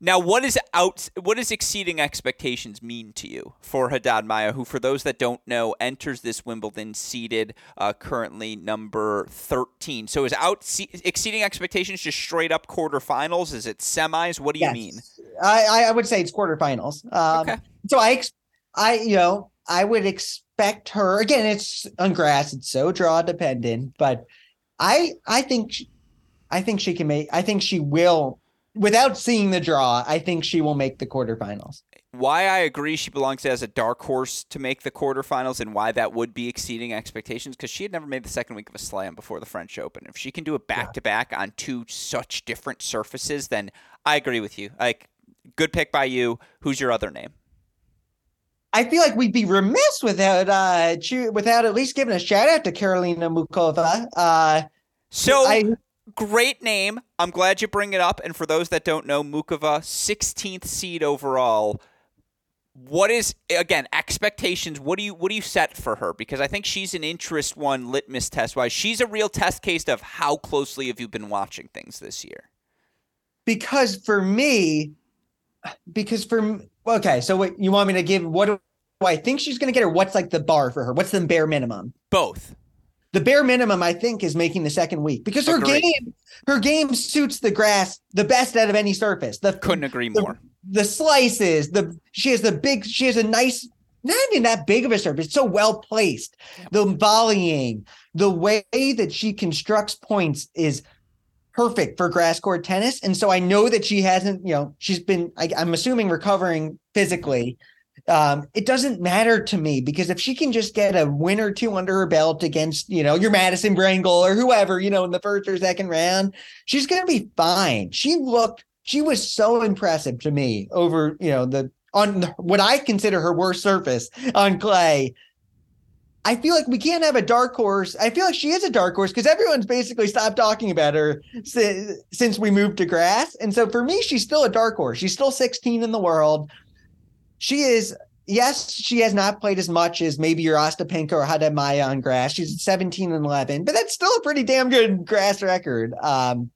Now, what is out? What does exceeding expectations mean to you for Haddad Maia, who, for those that don't know, enters this Wimbledon seated uh, currently number thirteen? So, is out exceeding expectations just straight up quarterfinals? Is it semis? What do you Yes. mean? I, I- would say it's quarterfinals. Um, Okay. So I, I, you know, I would expect her again. It's on grass. It's so draw dependent, but I, I think, she, I think she can make. I think she will, without seeing the draw. I think she will make the quarterfinals. Why I agree she belongs as a dark horse to make the quarterfinals, and why that would be exceeding expectations because she had never made the second week of a slam before the French Open. If she can do it back to back on two such different surfaces, then I agree with you. Like, good pick by you. Who's your other name? I feel like we'd be remiss without uh choo- without at least giving a shout out to Karolina Muchova. Uh, So I great name. I'm glad you bring it up. And for those that don't know, Muchova, 16th seed overall. What is again expectations? What do you what do you set for her? Because I think she's an interest one litmus test wise. She's a real test case of how closely have you been watching things this year. because for me, because for okay, so what you want me to give? What do I think she's going to get, or what's like the bar for her? What's the bare minimum? Both. The bare minimum, I think, is making the second week because her Agreed. game, her game suits the grass the best out of any surface. The Couldn't agree the- more. the slices, the she has the big, she has a nice, not even that big of a surface, so well placed. The volleying, the way that she constructs points is perfect for grass court tennis. And so I know that she hasn't, you know, she's been, I, I'm assuming, recovering physically. Um, it doesn't matter to me because if she can just get a win or two under her belt against, you know, your Madison Brengle or whoever, you know, in the first or second round, she's going to be fine. She looked, she was so impressive to me over, you know, the on what I consider her worst surface on clay. I feel like we can't have a dark horse. I feel like she is a dark horse because everyone's basically stopped talking about her si- since we moved to grass. And so for me, she's still a dark horse. She's still 16 in the world. She is, yes, she has not played as much as maybe your Ostapenko or Haddad Maia on grass. She's 17 and 11, but that's still a pretty damn good grass record. Um,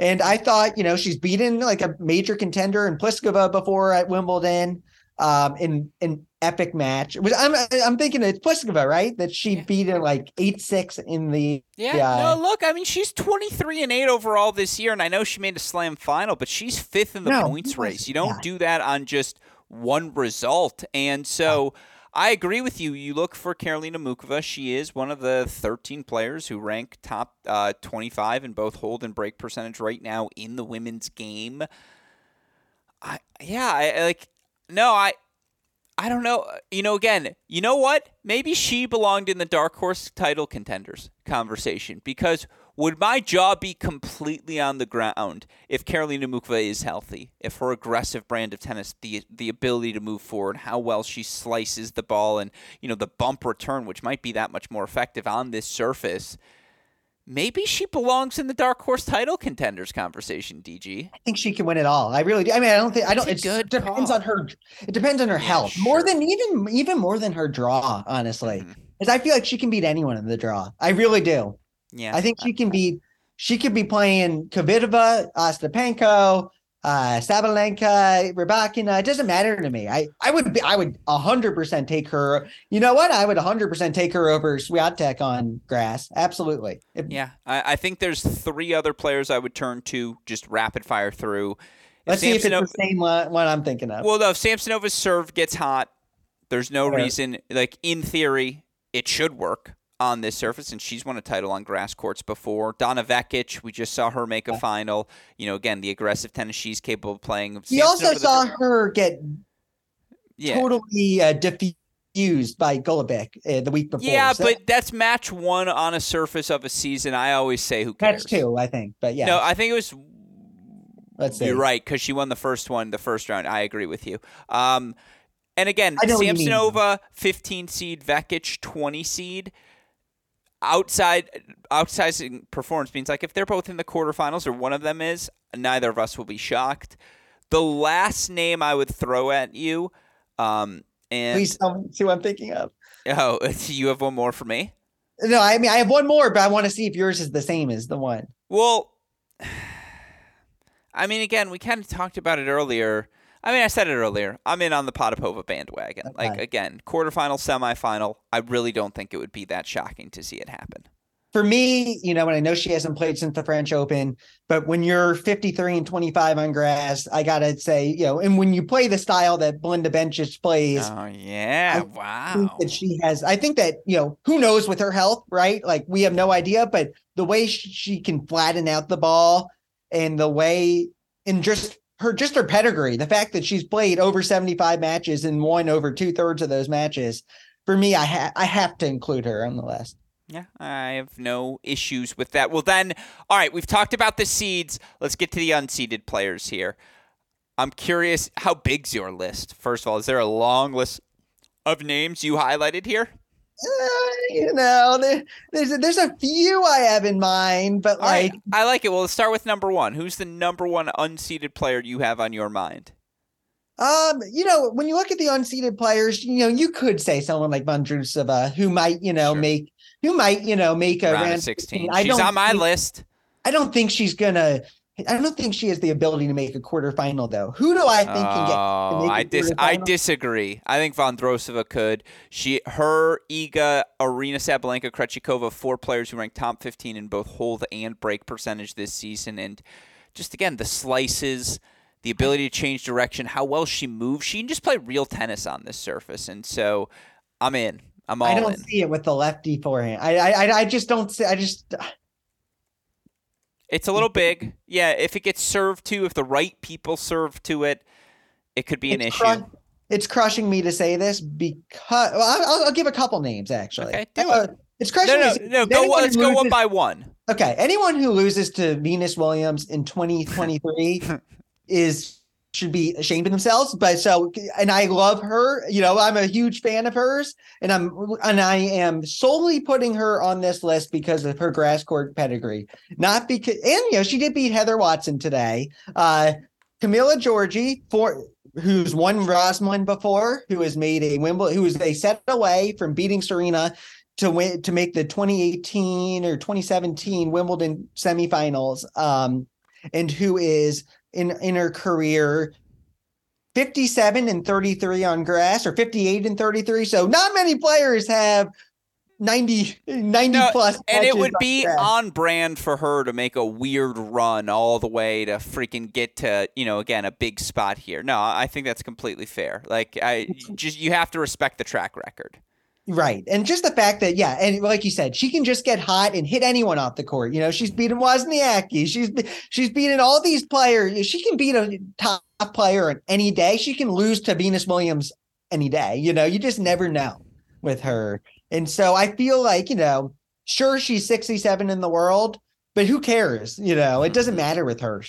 and I thought, you know, she's beaten like a major contender in Pliskova before at Wimbledon um in an epic match. Was I'm I'm thinking it's Pliskova, right? That she Yeah. beat her like 8-6 in the Yeah, Yeah. no, look, I mean, she's 23 and 8 overall this year, and I know she made a slam final, but she's fifth in the No, points race. You don't yeah. do that on just one result. And so I agree with you. You look for Karolina Muchova. She is one of the 13 players who rank top uh, 25 in both hold and break percentage right now in the women's game. I yeah, I like no, I I don't know. You know, again, you know what? Maybe she belonged in the dark horse title contenders conversation because would my jaw be completely on the ground if Karolina Muchova is healthy? If her aggressive brand of tennis, the the ability to move forward, how well she slices the ball, and you know the bump return, which might be that much more effective on this surface. Maybe she belongs in the dark horse title contenders conversation. DG. I think she can win it all. I really do. I mean, I don't think I don't it depends call. on her it depends on her Yeah, health. More than even even more than her draw, honestly. Mm-hmm. Because I feel like she can beat anyone in the draw. I really do. Yeah, I think she can beat she could be playing Kvitova, Ostapenko, uh Sabalenka, Rybakina. It doesn't matter to me. I I would be I would hundred percent take her. You know what? I would hundred percent take her over Swiatek on grass. Absolutely. If- Yeah, I, I think there's three other players I would turn to just rapid fire through. Let's see if it's the same one, one I'm thinking of. well, no, if Samsonova's serve gets hot, there's no reason. Like in theory, it should work on this surface, and she's won a title on grass courts before. Donna Vekic, we just saw her make a final. You know, again, the aggressive tennis she's capable of playing. we also Samsonova, the- saw her get yeah. totally uh, diffused by Golubic uh, the week before. Yeah, So but that's match one on a surface of a season. I always say, who cares? that's two, I think. But yeah, No, I think it was let's see. You're right because she won the first one, the first round. I agree with you. Um, and again, I know what you mean. Samsonova, 15 seed, Vekic, 20 seed. Outside, outsizing performance means like if they're both in the quarterfinals or one of them is, neither of us will be shocked. The last name I would throw at you, um, and Please tell me, see what I'm thinking of. oh, [LAUGHS] you have one more for me. No, I mean I have one more, but I want to see if yours is the same as the one. Well, [SIGHS] I mean, again, we kind of talked about it earlier. I mean, I said it earlier. I'm in on the Potapova bandwagon. Like, again, quarterfinal, semifinal. I really don't think it would be that shocking to see it happen. For me, you know, and I know she hasn't played since the French Open, but when you're 53 and 25 on grass, I gotta say, you know, and when you play the style that Belinda Bencic plays, Oh, yeah. I wow. that she has i think that you know who knows with her health right like we have no idea but the way she can flatten out the ball and the way and just her just her pedigree the fact that she's played over 75 matches and won over two-thirds of those matches for me i ha- i have to include her on the list Yeah, I have no issues with that. Well, then, all right, we've talked about the seeds. Let's get to the unseeded players here. I'm curious, how big's your list? First of all, is there a long list of names you highlighted here? Uh, you know there, there's a, there's a few i have in mind but right, like I like it. Well, let's start with number one. Who's the number one unseeded player you have on your mind? Um, you know, when you look at the unseeded players, you know, you could say someone like Vondrusova who might, you know, Sure. make who might, you know, make a Round round of 16. I She's don't on my think- list. I don't think she's gonna I don't think she has the ability to make a quarterfinal though. Who do I think can get? Oh, I dis- I disagree. I think Vondrusova could. She, her, Iga, Aryna Sabalenka, Krejcikova, four players who ranked top 15 in both hold and break percentage this season, and just again the slices, the ability to change direction, how well she moves. She can just play real tennis on this surface, and so I'm in. I'm all I don't in. see it with the lefty forehand. I I I just don't see. I just It's a little big. Yeah, if it gets served to, if the right people serve to it, it could be an it's issue. cru- it's crushing me to say this because well, I'll, I'll give a couple names actually. Okay, do Uh, It's crushing no, no, no. Go. Let's who go one by one. Okay, anyone who loses to Venus Williams in 2023 [LAUGHS] is should be ashamed of themselves. But so, and I love her. You know, I'm a huge fan of hers, and I'm and I am solely putting her on this list because of her grass court pedigree, not because. And you know, she did beat Heather Watson today. Uh, Camila Giorgi for. Who's won Rosmalen before? Who has made a Wimbledon? Who is a set away from beating Serena to win to make the 2018 or 2017 Wimbledon semifinals, um, and who is in in her career 57 and 33 on grass or 58 and 33. So not many players have 90 90 No, plus And it would on be grass. on brand for her to make a weird run all the way to freaking get to, you know, again, a big spot here. No, I think that's completely fair. Like I just you have to respect the track record. Right. And just the fact that, yeah, and like you said, she can just get hot and hit anyone off the court. You know, she's beaten Wozniacki. She's she's beaten all these players. She can beat a top player on any day. She can lose to Venus Williams any day. You know, you just never know with her. And so I feel like, you know, sure she's 67 in the world, but who cares? You know, it doesn't matter with her.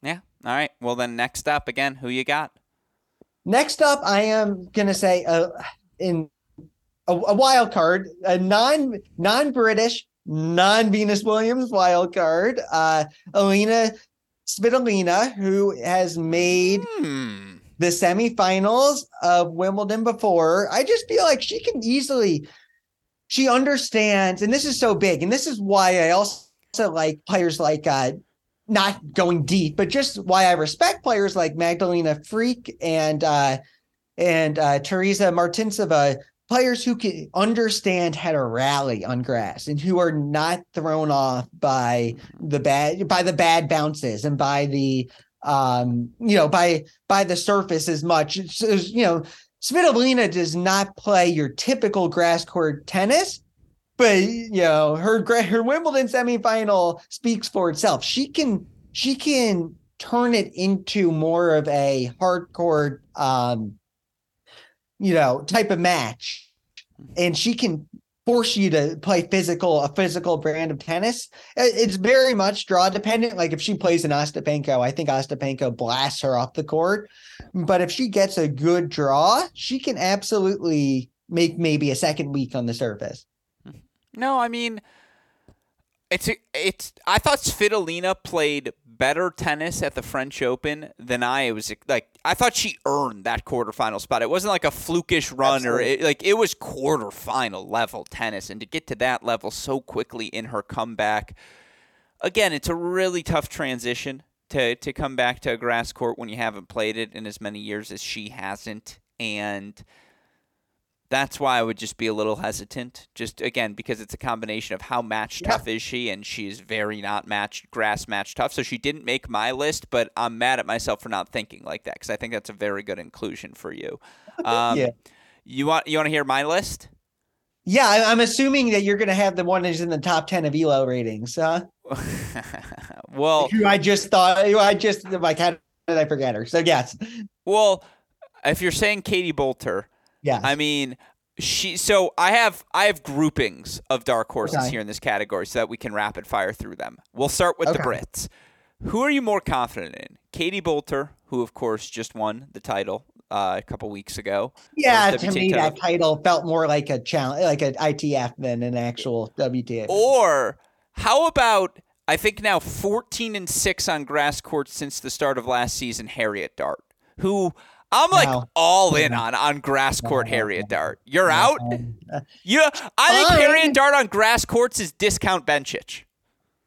Yeah. All right. Well, then next up again, who you got? Next up, I am gonna say uh, in a, a wild card, a non non British, non Venus Williams wild card, uh, Elina Svitolina, who has made Hmm. the semifinals of Wimbledon before. I just feel like she can easily, she understands, and this is so big, and this is why I also like players like uh not going deep, but just why I respect players like Magdalena Frech and uh and uh Tereza Martincova, players who can understand how to rally on grass and who are not thrown off by the bad by the bad bounces and by the um you know by by the surface as much. You know Svitolina does not play your typical grass court tennis but you know her her Wimbledon semifinal speaks for itself. She can she can turn it into more of a hardcore um you know type of match and she can force you to play physical a physical brand of tennis it's very much draw dependent like if she plays an ostapenko i think ostapenko blasts her off the court but if she gets a good draw she can absolutely make maybe a second week on the surface No, I mean, it's it's. I thought Svitolina played better tennis at the French Open than I was like. I thought she earned that quarterfinal spot. It wasn't like a flukish run or it, like it was quarterfinal level tennis, and to get to that level so quickly in her comeback. Again, it's a really tough transition to to come back to a grass court when you haven't played it in as many years as she hasn't, and that's why I would just be a little hesitant. Just again, because it's a combination of how match Yeah. tough is she, and she's very not match grass match tough. So she didn't make my list, but I'm mad at myself for not thinking like that because I think that's a very good inclusion for you. [LAUGHS] Um, Yeah. You want you want to hear my list? yeah I- i'm assuming that you're going to have the one that's in the top 10 of elo ratings huh [LAUGHS] well, i just thought i just like how did i forget her so yes well, if you're saying Katie Boulter, yeah I mean, she. So I have I have groupings of dark horses Okay. here in this category, so that we can rapid fire through them. We'll start with the Brits. Who are you more confident in? Katie Boulter, who of course just won the title uh, a couple weeks ago. Yeah, to me, title. that title felt more like a challenge, like an ITF than an actual WTA. Or how about I think now 14 and 6 on grass courts since the start of last season, Harriet Dart, who I'm like No. all in on on grass court Harriet Dart. You're out? Uh, [LAUGHS] Yeah, I think. Harriet Dart on grass courts is discount Bencic.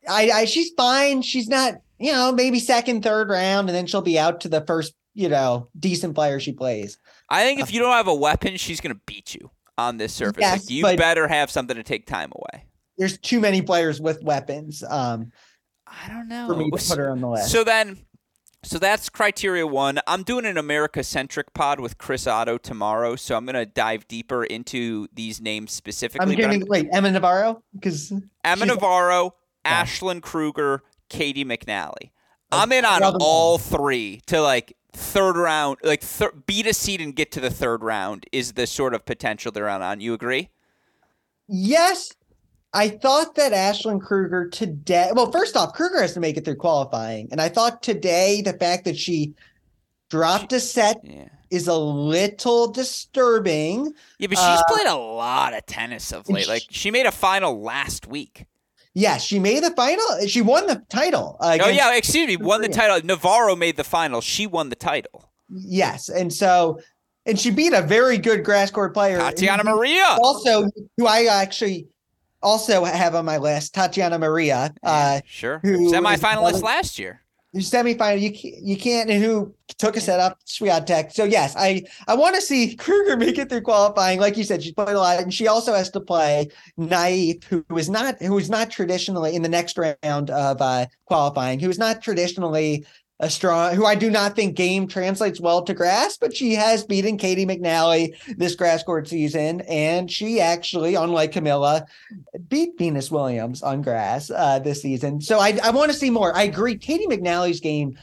I, I, she's fine. She's not you know, maybe second, third round, and then she'll be out to the first, you know, decent player she plays. I think if you don't have a weapon, she's going to beat you on this surface. Yes, like, you better have something to take time away. There's too many players with weapons um, I don't know. for me to put her on the list. So then, so that's criteria one. I'm doing an America centric pod with Chris Otto tomorrow, so I'm going to dive deeper into these names specifically. I'm but giving wait Emma Navarro because Emma Navarro, Yeah. Ashlyn Krueger, Caty McNally. I'm in on all three to like third round, like thir- beat a seed and get to the third round is the sort of potential they're on. On you agree? Yes, I thought that Ashlyn Krueger today. Well, first off, Krueger has to make it through qualifying, and I thought today the fact that she dropped a set Yeah. is a little disturbing. Yeah, but she's Uh, played a lot of tennis of late. sh- Like she made a final last week. Yes, she made the final. She won the title. Uh, Oh yeah, excuse me. Won the title. Navarro made the final. She won the title. Yes, and so and she beat a very good grass court player, Tatiana Maria. also who I actually also have on my list, Tatiana Maria, uh, sure. who Semi-finalist last year. semifinal. You can't, you can't, who took a set up Swiatek. So yes, I I want to see Krueger [LAUGHS] make it through qualifying. Like you said, she's played a lot, and she also has to play Naef, who is not who is not traditionally in the next round of uh, qualifying, who is not traditionally a strong, who I do not think game translates well to grass, but she has beaten Caty McNally this grass court season, and she actually, unlike Camilla, beat Venus Williams on grass uh, this season. So I, I want to see more. I agree. Caty McNally's game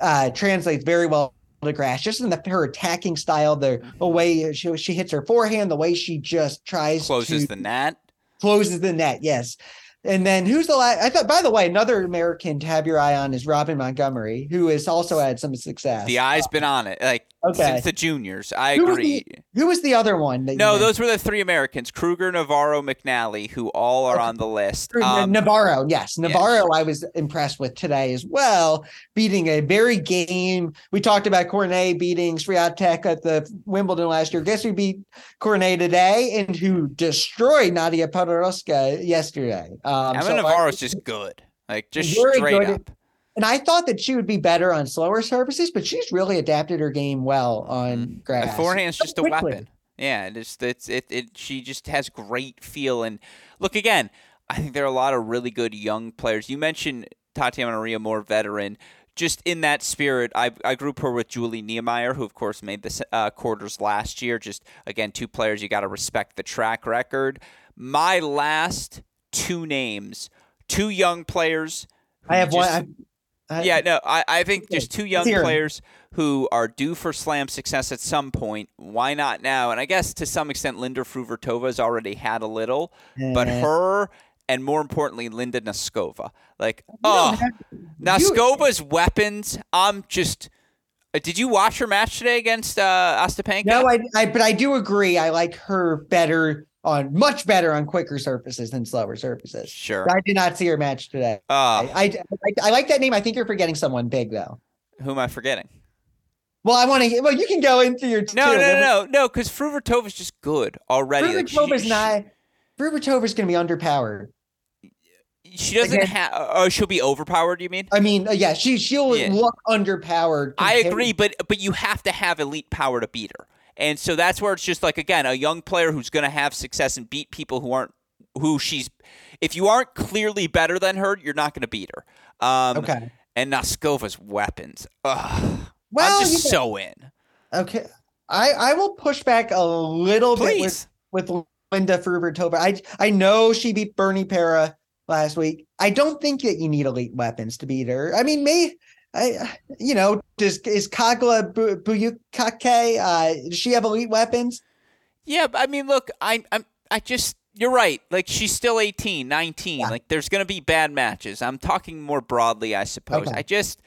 uh, translates very well to grass, just in the, her attacking style, the, the way she, she hits her forehand, the way she just tries Closes to the net. closes the net. Yes. And then who's the last? I thought, by the way, another American to have your eye on is Robin Montgomery, who has also had some success. The eye's been on it. Like Okay. since the juniors. I Who was agree. Who was the other one? That No, those were the three Americans: Krueger, Navarro, McNally, who all are on the list. Um, Navarro, yes. Navarro, I was impressed with today as well, beating a very game. We talked about Cornet beating Swiatek at the Wimbledon last year. Guess who beat Cornet today and who destroyed Nadia Podoroska yesterday? Um, Emma so I- Navarro's just good. Like just straight good. up. And I thought that she would be better on slower surfaces, but she's really adapted her game well on The grass. forehand's So just a weapon. Yeah, it is. It's it, it. She just has great feel and look again. I think there are a lot of really good young players. You mentioned Tatiana Maria, more veteran. Just in that spirit, I, I group her with Julie Niemeier, who of course made the uh, quarters last year. Just again, two players you got to respect the track record. My last two names, two young players. I have just- one. I, yeah, no, I, I think just two young players who are due for slam success at some point. Why not now? And I guess to some extent, Linda Fruhvirtova has already had a little, but her and more importantly, Linda Noskova. Like, You oh, have- Noskova's weapons. I'm just. uh, Did you watch her match today against uh, Ostapenko? No, I, I, but I do agree. I like her better on much better on quicker surfaces than slower surfaces. Sure. I did not see her match today. Uh, I, I, I like that name. I think you're forgetting someone big though. who am I forgetting? Well, I want to. Well, you can go into your No, two. no, no, no, no, because Fruhvirtova's just good already. Fruhvirtova's she- not. Fruhvirtova's going to be underpowered. She doesn't have. Oh, she'll be overpowered. You mean? I mean, uh, yeah, she she'll Yeah. look underpowered. I agree, but but you have to have elite power to beat her, and so that's where it's just like again a young player who's going to have success and beat people who aren't who she's. If you aren't clearly better than her, you're not going to beat her. Um, Okay. And Noskova's weapons. Ugh. Well, I'm just know- so in. Okay. I I will push back a little bit with with Linda Fruhvirtova. I I know she beat Bernie Pera last week. I don't think that you need elite weapons to beat her. I mean, may I you know does is Cagla Bu- Buyukakcay? Uh, does she have elite weapons? Yeah, I mean, look, I, I'm, I just, you're right. Like she's still 18, 19. Yeah. Like there's going to be bad matches. I'm talking more broadly, I suppose. Okay. I just,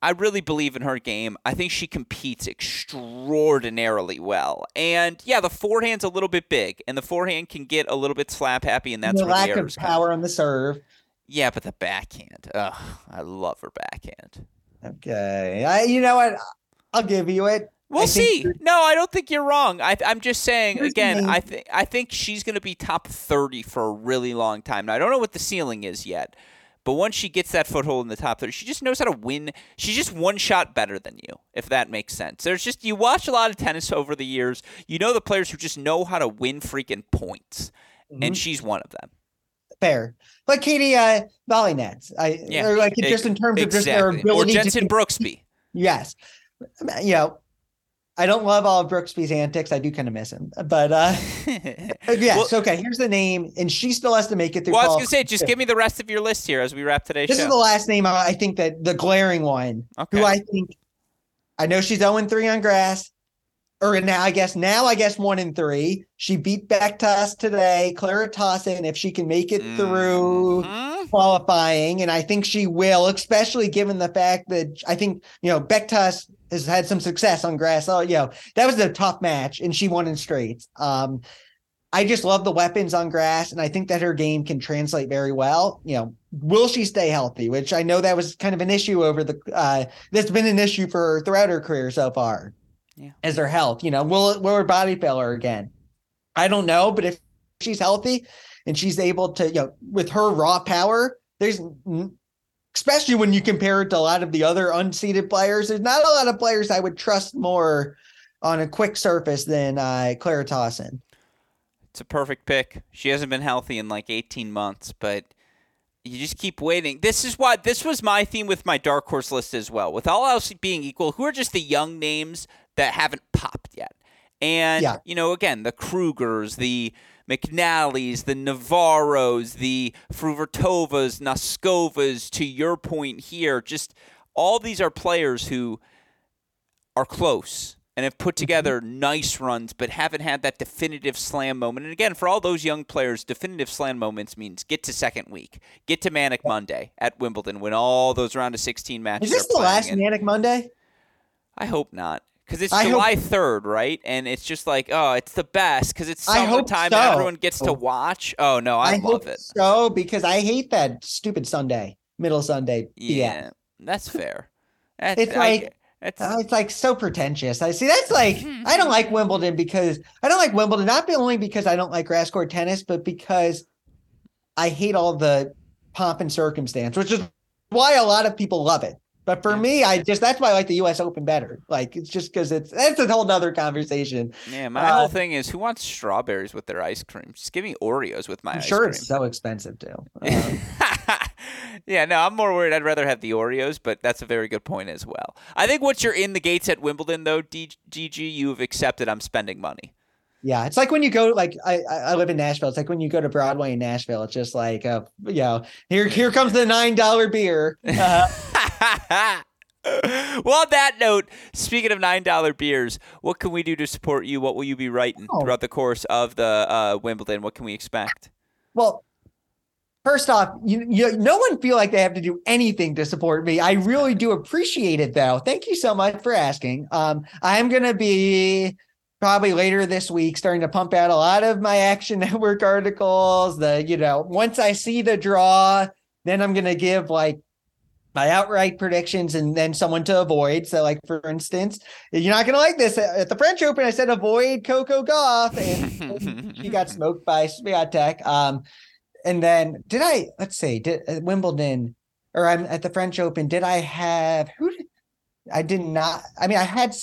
I really believe in her game. I think she competes extraordinarily well. And yeah, the forehand's a little bit big, and the forehand can get a little bit slap happy, and that's the where lack the of power on the serve. Yeah, but the backhand. Ugh, I love her backhand. Okay, I you know what? I'll give you it. We'll I see. No, I don't think you're wrong. I, I'm just saying again. I think I think she's going to be top thirty for a really long time. Now I don't know what the ceiling is yet, But once she gets that foothold in the top 30, she just knows how to win. She's just one shot better than you, if that makes sense. There's just, you watch a lot of tennis over the years, you know the players who just know how to win freaking points. Mm-hmm. And she's one of them. Fair. Like Katie uh. I, yeah. Or like just in terms exactly. of just their ability. Or Jenson to, Brooksby. Yes. You know, I don't love all of Brooksby's antics. I do kind of miss him, but uh, [LAUGHS] yes. well, okay, here's the name, and she still has to make it through. Well, I was gonna say, just give me the rest of your list here as we wrap today's this show. is the last name. I think that the glaring one, okay. who I think, I know she's zero and three on grass, or now I guess now I guess one in three. She beat Bektas today, Clara Tauson. If she can make it through mm-hmm. qualifying, and I think she will, especially given the fact that I think you know Bektas has had some success on grass. Oh, you know, that was a tough match, and she won in straights. Um, I just love the weapons on grass, and I think that her game can translate very well. You know, will she stay healthy? Which I know that was kind of an issue over the uh, that's been an issue for her throughout her career so far. Yeah, as her health. You know, will will her body fail her again? I don't know, but if she's healthy and she's able to, you know, with her raw power, there's especially when you compare it to a lot of the other unseeded players. There's not a lot of players I would trust more on a quick surface than uh, Clara Tauson. It's a perfect pick. She hasn't been healthy in like 18 months, but you just keep waiting. This is why this was my theme with my dark horse list as well. With all else being equal, who are just the young names that haven't popped yet? And yeah. you know, again, the Kruegers, the McNallys, the Navarros, the Fruhvirtovas, Noskovas, to your point here, just all these are players who are close and have put mm-hmm. together nice runs, but haven't had that definitive slam moment. And again, for all those young players, definitive slam moments means get to second week, get to Manic Monday at Wimbledon, win all those round of 16 matches. Is this the last Manic Monday? I hope not because it's I July third, right? And it's just like, oh, it's the best because it's summertime so. everyone gets to watch. Oh no, I, I love it. So because I hate that stupid Sunday, middle Sunday. Yeah, that's fair. That's, it's like. It's, uh, it's like so pretentious. I see that's like I don't like Wimbledon because I don't like Wimbledon not only because I don't like grass court tennis, but because I hate all the pomp and circumstance, which is why a lot of people love it. But for me, I just that's why I like the U.S. Open better. Like it's just because it's that's a whole nother conversation. Yeah, my uh, whole thing is who wants strawberries with their ice cream? Just give me Oreos with my. I'm sure cream. it's so expensive too. [LAUGHS] Um, yeah, no, I'm more worried. I'd rather have the Oreos, but that's a very good point as well. I think once you're in the gates at Wimbledon, though, DG, you've accepted I'm spending money. Yeah, it's like when you go like I I live in Nashville. It's like when you go to Broadway in Nashville. It's just like uh, you know here here comes the nine dollar beer. Uh, [LAUGHS] well, on that note, speaking of nine dollar beers, what can we do to support you? What will you be writing oh. throughout the course of the uh, Wimbledon? What can we expect? Well, first off, you, you no one feel like they have to do anything to support me. I really do appreciate it, though. Thank you so much for asking. Um, I'm gonna be probably later this week starting to pump out a lot of my Action [LAUGHS] Network articles. The you know once I see the draw, then I'm gonna give like my outright predictions and then someone to avoid. So, like for instance, you're not gonna like this at the French Open. I said avoid Coco Gauff, and she got [LAUGHS] smoked by Swiatek. Um, and then did I? Let's see, did uh, Wimbledon or I'm at the French Open? Did I have who? Did, I did not. I mean, I had.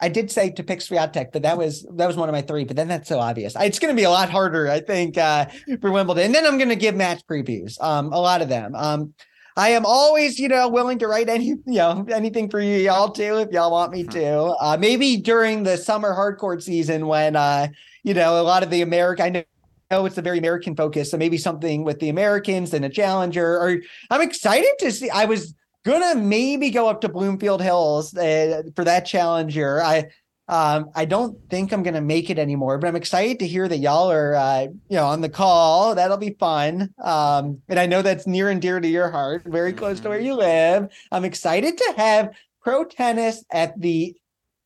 I did say to pick Swiatek, but that was that was one of my three. But then that's so obvious. It's going to be a lot harder, I think, uh, for Wimbledon. And then I'm going to give match previews. Um, a lot of them. Um, I am always, you know, willing to write any, [LAUGHS] you know, anything for you y'all too, if y'all want me hmm. to. Uh, maybe during the summer hardcore season when, uh, you know, a lot of the American, I know know it's a very American focus. So maybe something with the Americans and a challenger. Or I'm excited to see. I was gonna maybe go up to Bloomfield Hills uh, for that challenger. I um, I don't think I'm to make it anymore, but I'm excited to hear that y'all are, uh, you know, on the call. That'll be fun. Um, and I know that's near and dear to your heart, very close to where mm-hmm. you live. I'm excited to have pro tennis at the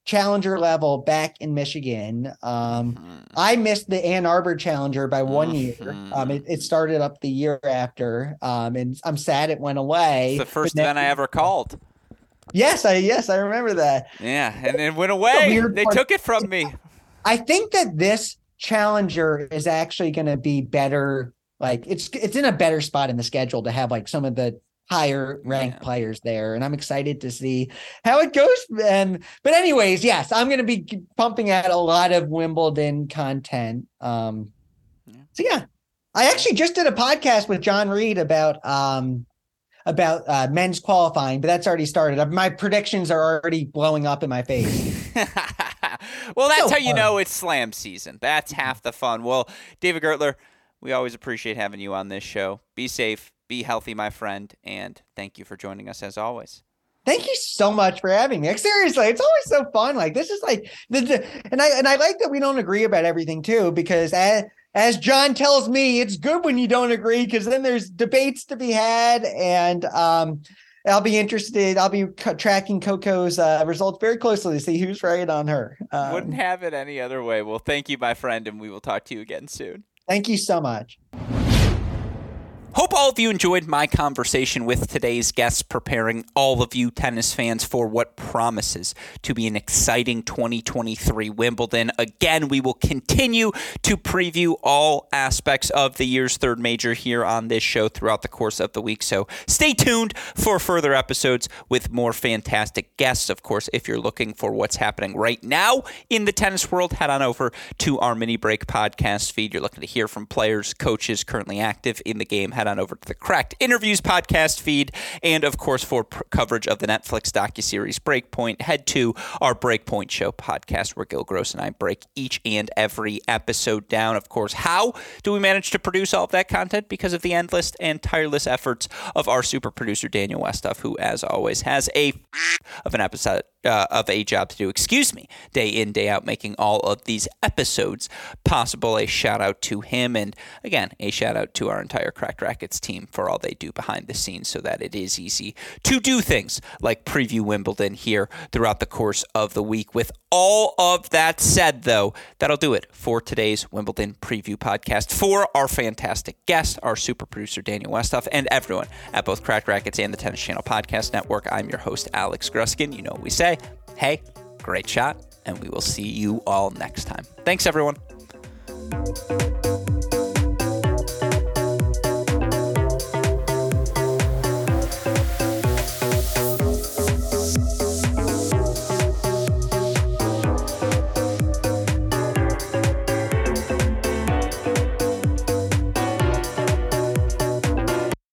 challenger level back in Michigan. Um, mm-hmm. I missed the Ann Arbor Challenger by one mm-hmm. year. Um, it, it, started up the year after, um, and I'm sad it went away. It's the first event I ever [LAUGHS] called. Yes, I yes, I remember that. Yeah, and it went away. They part. took it from me. [LAUGHS] I think that this challenger is actually going to be better like it's it's in a better spot in the schedule to have like some of the higher ranked Yeah. players there and i'm excited to see how it goes and but anyways yes i'm going to be pumping out a lot of wimbledon content um Yeah. so yeah i actually just did a podcast with john reed about um about uh, men's qualifying but that's already started my predictions are already blowing up in my face [LAUGHS] well, that's So how you fun. know it's slam season. That's half the fun. Well, David Gertler, we always appreciate having you on this show. Be safe, be healthy, my friend, and thank you for joining us as always. Thank you so much for having me. Like, seriously, it's always so fun. Like this is like the, the and I and I like that we don't agree about everything too, because as as John tells me, it's good when you don't agree because then there's debates to be had, and um, I'll be interested. I'll be c- tracking Coco's uh, results very closely to see who's right on her. Um, Wouldn't have it any other way. Well, thank you, my friend, and we will talk to you again soon. thank you so much. All of you enjoyed my conversation with today's guests, preparing all of you tennis fans for what promises to be an exciting 2023 Wimbledon. Again, we will continue to preview all aspects of the year's third major here on this show throughout the course of the week. So stay tuned for further episodes with more fantastic guests. Of course, if you're looking for what's happening right now in the tennis world, head on over to our mini break podcast feed. You're looking to hear from players, coaches currently active in the game. Head on over to the Cracked Interviews podcast feed. And of course, for pr- coverage of the Netflix docuseries Breakpoint, head to our Breakpoint Show podcast where Gil Gross and I break each and every episode down. Of course, how do we manage to produce all of that content? Because of the endless and tireless efforts of our super producer, Daniel Westoff, who, as always, has a of an episode uh, of a job to do, excuse me, day in, day out, making all of these episodes possible. A shout out to him. And again, a shout out to our entire Cracked Racquets team for all they do behind the scenes so that it is easy to do things like preview Wimbledon here throughout the course of the week. With all of that said, though, that'll do it for today's Wimbledon preview podcast. For our fantastic guest, our super producer, Daniel Westoff, and everyone at both Cracked Racquets and the Tennis Channel Podcast Network, I'm your host, Alex Gruskin. You know what we say. Hey, great shot, and we will see you all next time. Thanks, everyone.